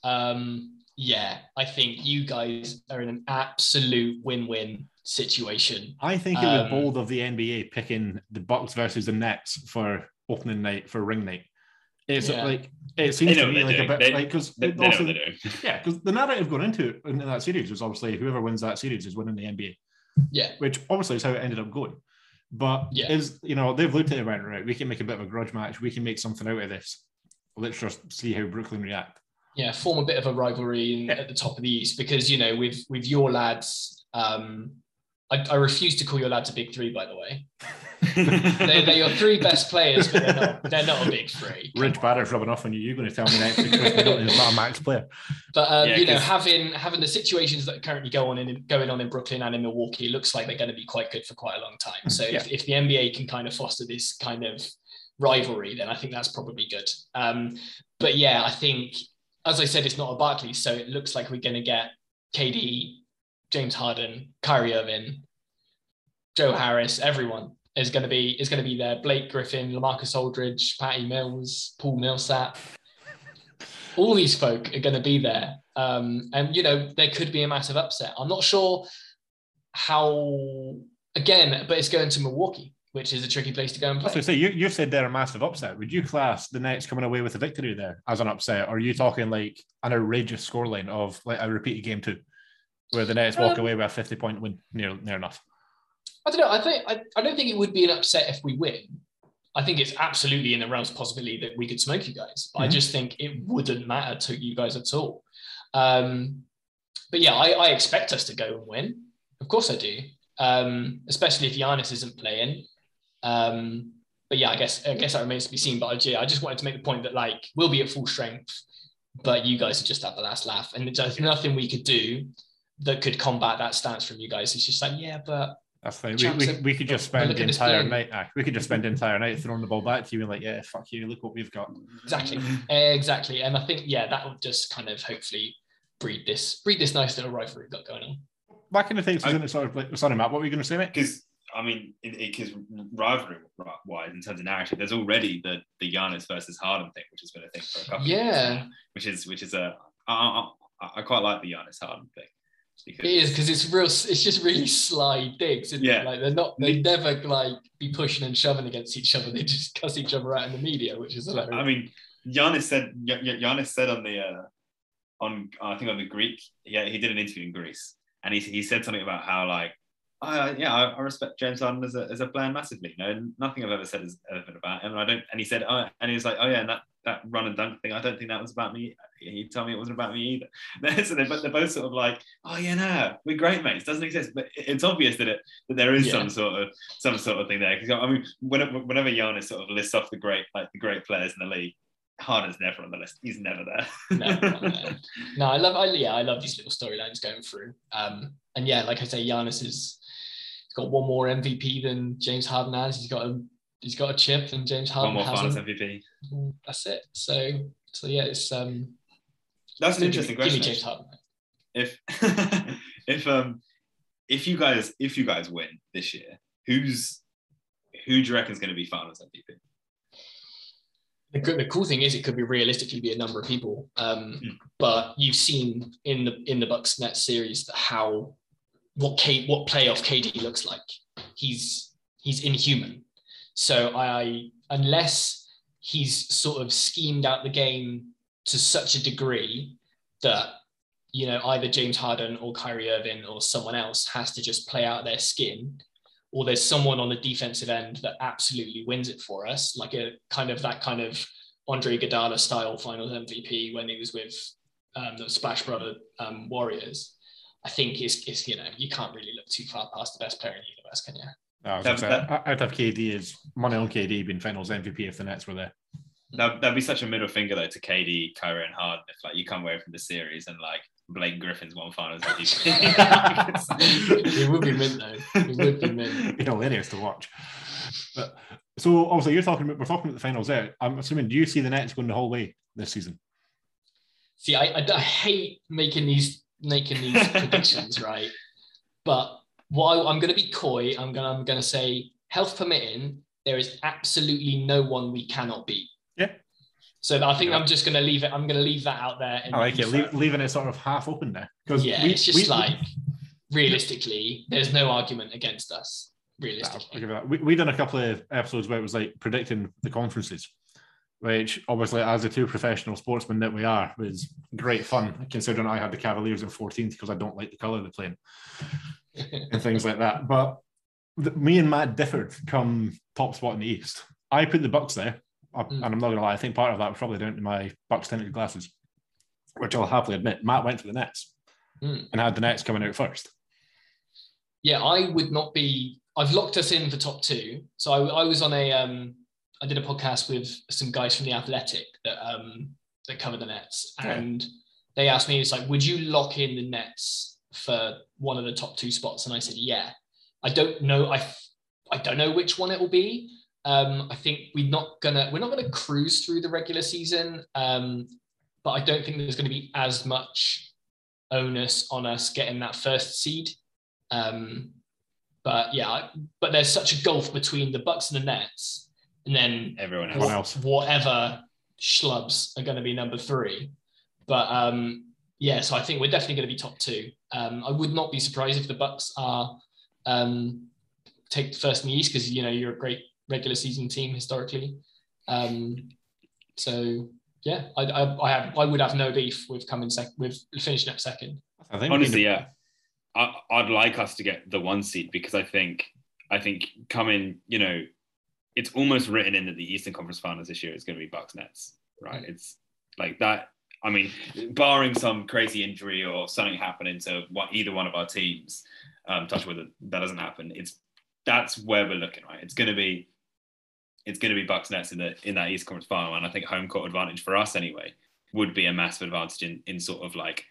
C: Um, yeah, I think you guys are in an absolute win-win situation.
A: I think it was
C: Um,
A: bold of the NBA picking the Bucks versus the Nets for opening night for ring night. It's
C: Yeah.
A: like it seems to me
B: they're
A: like a bit
B: They-
A: like because
B: They, they know what they're doing.
A: yeah, because the narrative going into into that series was obviously whoever wins that series is winning the NBA,
C: Yeah,
A: which obviously is how it ended up going. But
C: Yeah.
A: is you know they've looked at it and went right. We can make a bit of a grudge match. We can make something out of this. Let's just see how Brooklyn react.
C: yeah, form a bit of a rivalry in,
A: Yeah.
C: at the top of the East because you know with with your lads. Um, I, I refuse to call your lads a big three, by the way. They're, they're your three best players, but they're not, they're not a big three.
A: Rich Barrett's rubbing off on you. You're going to tell me next week Khris Middleton is not a max player.
C: But um,
B: Yeah,
C: you know, having having the situations that currently go on in going on in Brooklyn and in Milwaukee, it looks like they're going to be quite good for quite a long time. So if, if the NBA can kind of foster this kind of rivalry, then I think that's probably good. Um, but yeah, I think as I said, it's not a Barclays, so it looks like we're going to get KD, James Harden, Kyrie Irving, Joe Harris, everyone is going to be is going to be there. Blake Griffin, Lamarcus Aldridge, Patty Mills, Paul Millsap. All these folk are going to be there, um, and you know there could be a massive upset. I'm not sure how again, but it's going to Milwaukee, which is a tricky place to go and
A: I was
C: play.
A: going to say, you, you've said they're a massive upset. Would you class the Nets coming away with a victory there as an upset? Or are you talking like an outrageous scoreline of like a repeated game two? Where the Nets walk
C: Um,
A: away with a 50 point win near near enough.
C: I don't know. I think I, I don't think it would be an upset if we win. I think it's absolutely in the realms of possibility that we could smoke you guys. But I just think it wouldn't matter to you guys at all. Um, but yeah, I, I expect us to go and win. Of course I do. Um, especially if Giannis isn't playing. Um, but yeah, I guess I guess that remains to be seen. But I, yeah, I just wanted to make the point that like we'll be at full strength, but you guys are just at the last laugh, and there's nothing we could do that could combat that stance from you guys. It's just like yeah, but
A: That's fine. We, we, we could just spend the entire night. aye, we could just spend the entire night throwing the ball back to you and like, yeah, fuck you. Look what we've got.
C: Exactly. Exactly. And I think, yeah, that will just kind of hopefully breed this breed this nice little rivalry we've got going on.
A: Back in the things, isn't it sort of like, sorry, Matt, what were you going to say, mate?
B: because I mean, because rivalry wise, in terms of narrative, there's already the the Giannis versus Harden thing, which has been a thing for a couple. of years
C: Yeah,
B: now, which is which is a I, I, I quite like the Giannis Harden thing.
C: It is because it's real. It's just really sly digs. Isn't
B: Yeah.
C: it? Like they're not. They never like be pushing and shoving against each other. They just cuss each other out in the media, which is hilarious.
B: I mean, Giannis said Gi- Gi- Giannis said on the uh, on I think on the Greek, yeah, he did an interview in Greece, and he he said something about how like. I, yeah, I, I respect James Harden as a, as a player massively. You No, nothing I've ever said is ever been about him. And I don't. And he said, oh, and he was like, oh yeah, and that that run and dunk thing. I don't think that was about me. He told me it wasn't about me either. so they're, they're both sort of like, oh yeah, no, we're great mates. Doesn't exist, but it's obvious that it that there is
C: Yeah.
B: some sort of some sort of thing there. Because I mean, whenever, whenever Giannis sort of lists off the great like the great players in the league, Harden's never on the list. He's never there.
C: no, not no, I love. I, yeah, I love these little storylines going through. Um, and yeah, like I say, Giannis he's got one more MVP than James Harden has. He's got a he's got a chip, and James
B: One
C: Harden
B: more Finals. MVP.
C: That's it. So so yeah, it's um.
B: That's an
C: give
B: interesting
C: me- Give me
B: question.
C: James Harden.
B: if if um if you guys if you guys win this year, who's who do you reckon is going to be Finals MVP?
C: The, good- the cool thing is, it could be realistically be a number of people. Um,
B: Hmm.
C: But you've seen in the in the Bucks Nets series that how what K, what playoff KD looks like. He's he's inhuman. So I unless he's sort of schemed out the game to such a degree that you know either James Harden or Kyrie Irving or someone else has to just play out their skin or there's someone on the defensive end that absolutely wins it for us, like a kind of that kind of Andre Iguodala style Finals MVP when he was with um, the Splash Brother um, Warriors. I think is is you know you can't really look too far past the best player in the universe, can you?
A: I was
B: That-
A: gonna say, I- I'd have KD as money on KD being finals MVP if the Nets were there.
B: That that'd be such a middle finger though to KD, Kyrie, and Harden if like you come away from the series and like Blake Griffin's won Finals MVP.
C: it would be mint though. It would be mint.
A: Be hilarious to watch. But so obviously you're talking about we're talking about the finals there. I'm assuming do you see the Nets going the whole way this season?
C: See, I, I, I hate making these making these predictions, right? But what I, I'm going to be coy. I'm going to I'm going to say, health permitting, there is absolutely no one we cannot beat.
A: Yeah.
C: So I think
A: Yeah.
C: I'm just going to leave it. I'm going to leave that out there.
A: I like it,
C: ether.
A: leave, leaving it sort of half open there because
C: Yeah, it's just like realistically, there's no argument against us.
A: I'll
C: Realistically,
A: give it that. We we done a couple of episodes where it was like predicting the conferences, which obviously, as the two professional sportsmen that we are, was great fun. Considering I had the Cavaliers in 14th because I don't like the color they're playing and things like that. But the, me and Matt differed come top spot in the East. I put the Bucks there, I-
C: Mm.
A: and I'm not gonna lie. I think part of that was probably down to my Bucks tinted glasses, which I'll happily admit. Matt went for the Nets
C: Mm.
A: and had the Nets coming out first.
C: yeah, I would not be. I've locked us in for top two. So I, I was on a. Um, I did a podcast with some guys from the Athletic that um, that cover the Nets, and they asked me, "It's like, would you lock in the Nets for one of the top two spots?" And I said, "Yeah." I don't know. I I don't know which one it will be. Um, I think we're not gonna we're not gonna cruise through the regular season, um, but I don't think there's going to be as much onus on us getting that first seed. Um, but yeah, but there's such a gulf between the Bucks and the Nets, and then
B: Everyone
A: Everyone
B: else.
A: else.
C: whatever schlubs are going to be number three. But um, yeah, so I think we're definitely going to be top two. Um, I would not be surprised if the Bucks are um, take first in the East because you know you're a great regular season team historically. Um, so yeah, I, I, I have I would have no beef with coming second with finishing up second.
A: I think
B: Honestly,
A: to-
B: yeah. I, I'd like us to get the one seed because I think I think coming, you know, it's almost written in that the Eastern Conference Finals this year is going to be Bucks Nets, right? It's like that. I mean, barring some crazy injury or something happening to what, either one of our teams, um, touch with it, that doesn't happen. It's that's where we're looking, right? It's going to be it's going to be Bucks Nets in the in that East Conference Final, and I think home court advantage for us anyway would be a massive advantage in in sort of like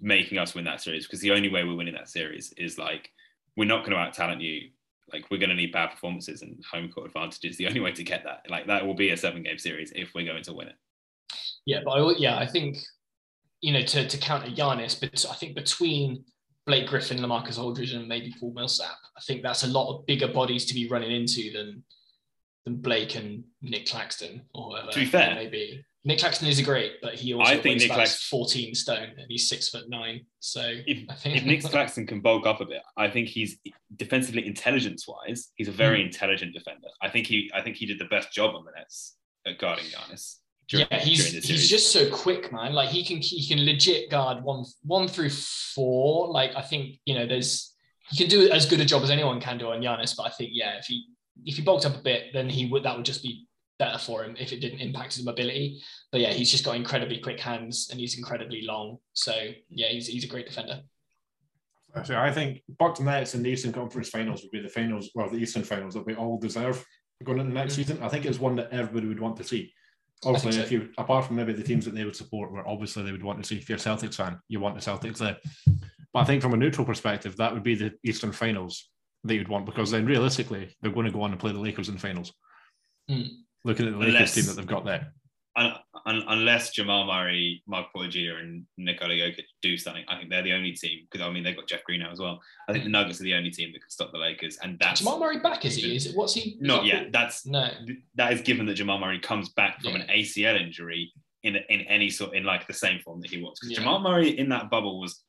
B: making us win that series because the only way we're winning that series is like we're not going to out talent you. Like we're going to need bad performances and home court advantage is the only way to get that. Like that will be a seven game series if we're going to win it.
C: Yeah, but I, yeah, I think you know to to counter Giannis, but I think between Blake Griffin, Lamarcus Aldridge, and maybe Paul Millsap, I think that's a lot of bigger bodies to be running into than than Blake and Nic Claxton or whoever.
B: To be fair.
C: maybe Nic Claxton is a great, but he also
B: I think Nick
C: about 14 stone and he's six foot nine. So
B: If,
C: I think
B: if Nic Claxton can bulk up a bit, I think he's defensively intelligence wise, he's a very
C: Hmm.
B: intelligent defender. I think he I think he did the best job on the Nets at guarding Giannis. during-
C: yeah, he's
B: during the series.
C: he's just so quick, man. Like he can he can legit guard one one through four. Like I think you know there's he can do as good a job as anyone can do on Giannis. But I think yeah, if he if he bulked up a bit, then he would that would just be better for him if it didn't impact his mobility. But yeah, he's just got incredibly quick hands and he's incredibly long. So yeah, he's he's a great defender.
A: So I think Bucks Nets in the Eastern Conference Finals would be the finals, well, the Eastern Finals that we all deserve going into next
C: Mm.
A: season. I think it's one that everybody would want to see. Obviously,
C: so.
A: if you apart from maybe the teams that they would support, where obviously they would want to see. If you're a Celtics fan, you want the Celtics there. But I think from a neutral perspective, that would be the Eastern Finals that you'd want because then realistically they're going to go on and play the Lakers in the finals.
C: Mm.
A: Looking at the Lakers
B: Unless-
A: team that they've got there.
B: un, un, unless Jamal Murray, Mark Porter Jr., and Nikola Jokic do something, I think they're the only team because I mean they've got Jeff Green now as well. I think the Nuggets are the only team that can stop the Lakers, and that's
C: Jamal Murray back is he? Is it what's he?
B: not
C: he-
B: yet. That's
C: No.
B: that is given that Jamal Murray comes back from
C: Yeah.
B: an ACL injury in in any sort in like the same form that he was. Because
C: Yeah.
B: Jamal Murray in that bubble was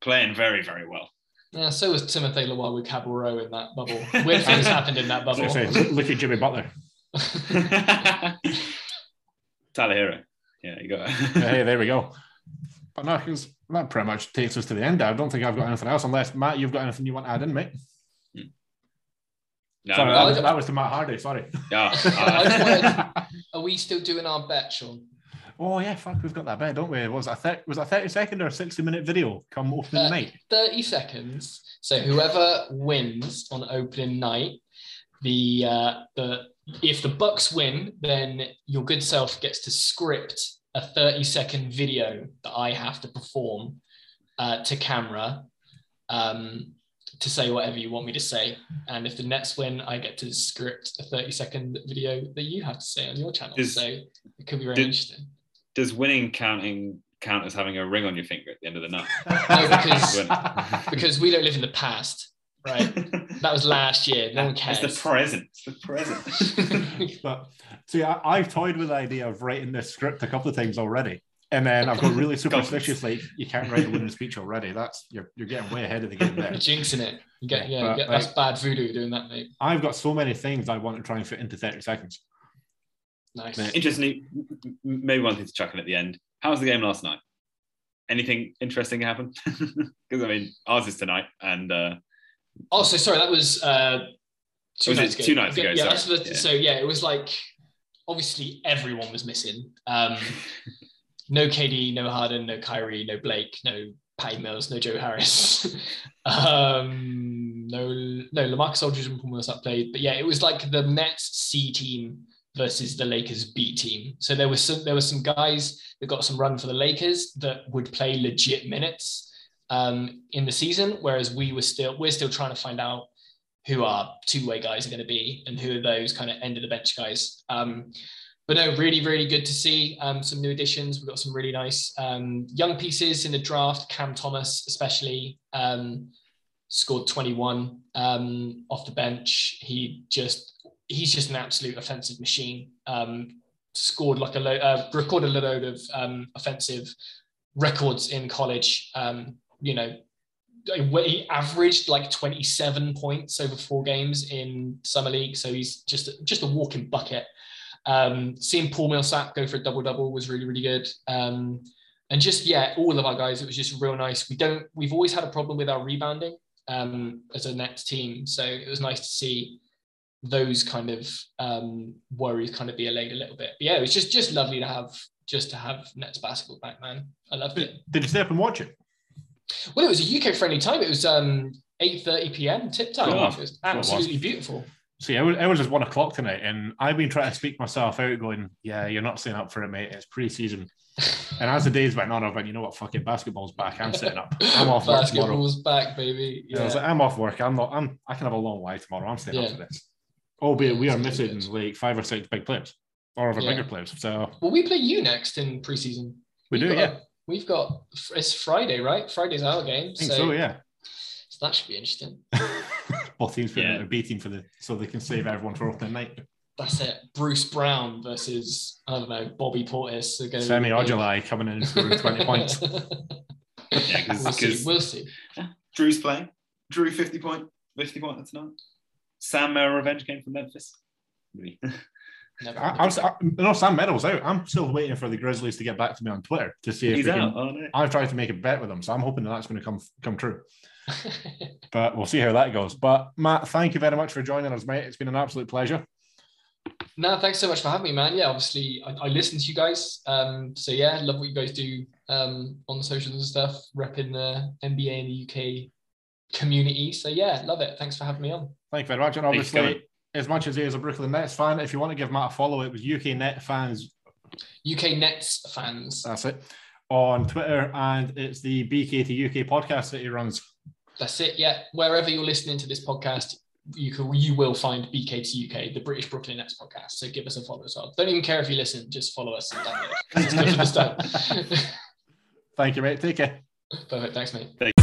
B: playing very very well.
C: Yeah, so was Timothé Luwawu-Cabarrot in that bubble. Weird things happened in that bubble.
A: say, look, look at Jimmy Butler.
B: Tyler Herro, yeah, you got.
A: hey, there we go. But no, 'cause that pretty much takes us to the end. I don't think I've got anything else, unless Matt, you've got anything you want to add in, mate.
B: No,
A: sorry,
B: no,
A: that, was,
C: don't-
A: that was to Matt Hardy. Sorry.
B: yeah, uh,
C: wanted- Are we still doing our bet, Sean?
A: oh yeah, fuck, we've got that bet, don't we? Was that thir- was that thirty second or sixty minute video come opening
C: Uh,
A: night?
C: 30 seconds. So whoever wins on opening night, the uh, the if the Bucks win, then your good self gets to script a 30 second video that I have to perform uh, to camera um, to say whatever you want me to say. And if the Nets win, I get to script a 30 second video that you have to say on your channel.
B: Is-
C: so it could be very
B: did-
C: interesting.
B: does winning counting count as having a ring on your finger at the end of the night?
C: No, because- Because we don't live in the past, right? That was last year. No one cares.
B: It's the present. It's the present.
A: but see, I, I've toyed with the idea of writing this script a couple of times already. And then I've got really superstitious, like you can't write a winning speech already. That's you're, you're getting way ahead of the game there.
C: jinxing it. You get yeah,
A: But,
C: you get,
A: like-
C: that's bad voodoo doing that, mate.
A: I've got so many things I want to try and fit into 30 seconds.
C: Nice.
A: Yeah.
B: Interestingly, maybe one thing to chuck in at the end. How was the game last night? Anything interesting happen? Because I mean, ours is tonight, and uh,
C: Oh, so sorry, that was uh two
B: Was
C: nights ago.
B: two nights ago,
C: Yeah,
B: sorry.
C: the,
B: Yeah.
C: so yeah, it was like obviously everyone was missing. Um no KD, no Harden, no Kyrie, no Blake, no Patty Mills, no Joe Harris. um no no Lamarcus Aldridge and Paul Millsap played. But yeah, it was like the Nets C team versus the Lakers B team. So there was some there were some guys that got some run for the Lakers that would play legit minutes um, in the season, whereas we were still we're still trying to find out who our two-way guys are going to be and who are those kind of end of the bench guys. Um, but no, really, really good to see um, some new additions. We've got some really nice um, young pieces in the draft. Cam Thomas, especially, um, scored 21 um, off the bench. He just he's just an absolute offensive machine. Um, scored like a lo- uh, recorded a load of um, offensive records in college. Um, you know, he averaged like 27 points over four games in summer league, so he's just just a walking bucket. Um, seeing Paul Millsap go for a double double was really really good. Um, and just yeah, all of our guys. It was just real nice. We don't. We've always had a problem with our rebounding um, as a Nets team, so it was nice to see those kind of um, worries kind of be allayed a little bit. But yeah, it was just just lovely to have just to have Nets basketball back, man. I loved it.
A: Did you stay up and watch it?
C: Well, it was a UK friendly time. It was um, 8:30 p.m. tip time.
A: Oh,
C: it was absolutely beautiful.
A: See, it was, it was just one o'clock tonight, and I've been trying to speak myself out, going, "Yeah, you're not staying up for it, mate. It's pre-season." and as the days went on, I went, "You know what? Fuck it, basketball's back. I'm sitting up. I'm off work tomorrow."
C: Basketball's back, baby.
A: Yeah. I was like, "I'm off work. I'm not. I'm. I can have a long life tomorrow. I'm staying up
C: Yeah.
A: for this." Albeit we are missing
C: good.
A: like five or six big players, or of our
C: Yeah.
A: bigger players. So
C: well, we play you next in preseason.
A: we do, yeah.
C: We've got it's Friday, right? Friday's our game.
A: I think
C: so,
A: so, yeah.
C: so that should be interesting.
A: Both teams putting
B: Yeah.
A: out a B team for the so they can save everyone for opening night.
C: That's it. Bruce Brown versus I don't know Bobby Portis. are gonna
A: Semi
C: big.
A: Ojeleye coming in and scoring 20 points.
B: Yeah,
C: we'll see. We'll see.
B: Drew's playing. Drew 50 point, 50 point tonight. Sam Merrill revenge game from Memphis. Really?
C: Never
A: I, I'm, I, no, Sam Merrill's out. I'm still waiting for the Grizzlies to get back to me on Twitter to see if
B: He's
A: we
B: out.
A: can.
B: Oh no.
A: I've tried to make a bet with them, so I'm hoping that that's going to come come true. But we'll see how that goes. But Matt, thank you very much for joining us, mate. It's been an absolute pleasure.
C: no, thanks so much for having me, man. Yeah, obviously I, I listen to you guys. Um, so yeah, love what you guys do um on the socials and stuff, repping the NBA in the UK community. So yeah, love it. Thanks for having me on.
A: Thank you very much. And
B: Thanks for
A: obviously, as much as he is a Brooklyn Nets fan, if you want to give Matt a follow, it was UK Net fans.
C: UK Nets fans.
A: That's it on Twitter, and it's the BK to UK podcast that he runs.
C: That's it. Yeah, wherever you're listening to this podcast, you can you will find BK to UK, the British Brooklyn Nets podcast. So give us a follow as well. Don't even care if you listen, just follow us and download. it. It's good for.
A: Thank you, mate. Take care.
C: Perfect. Thanks, mate.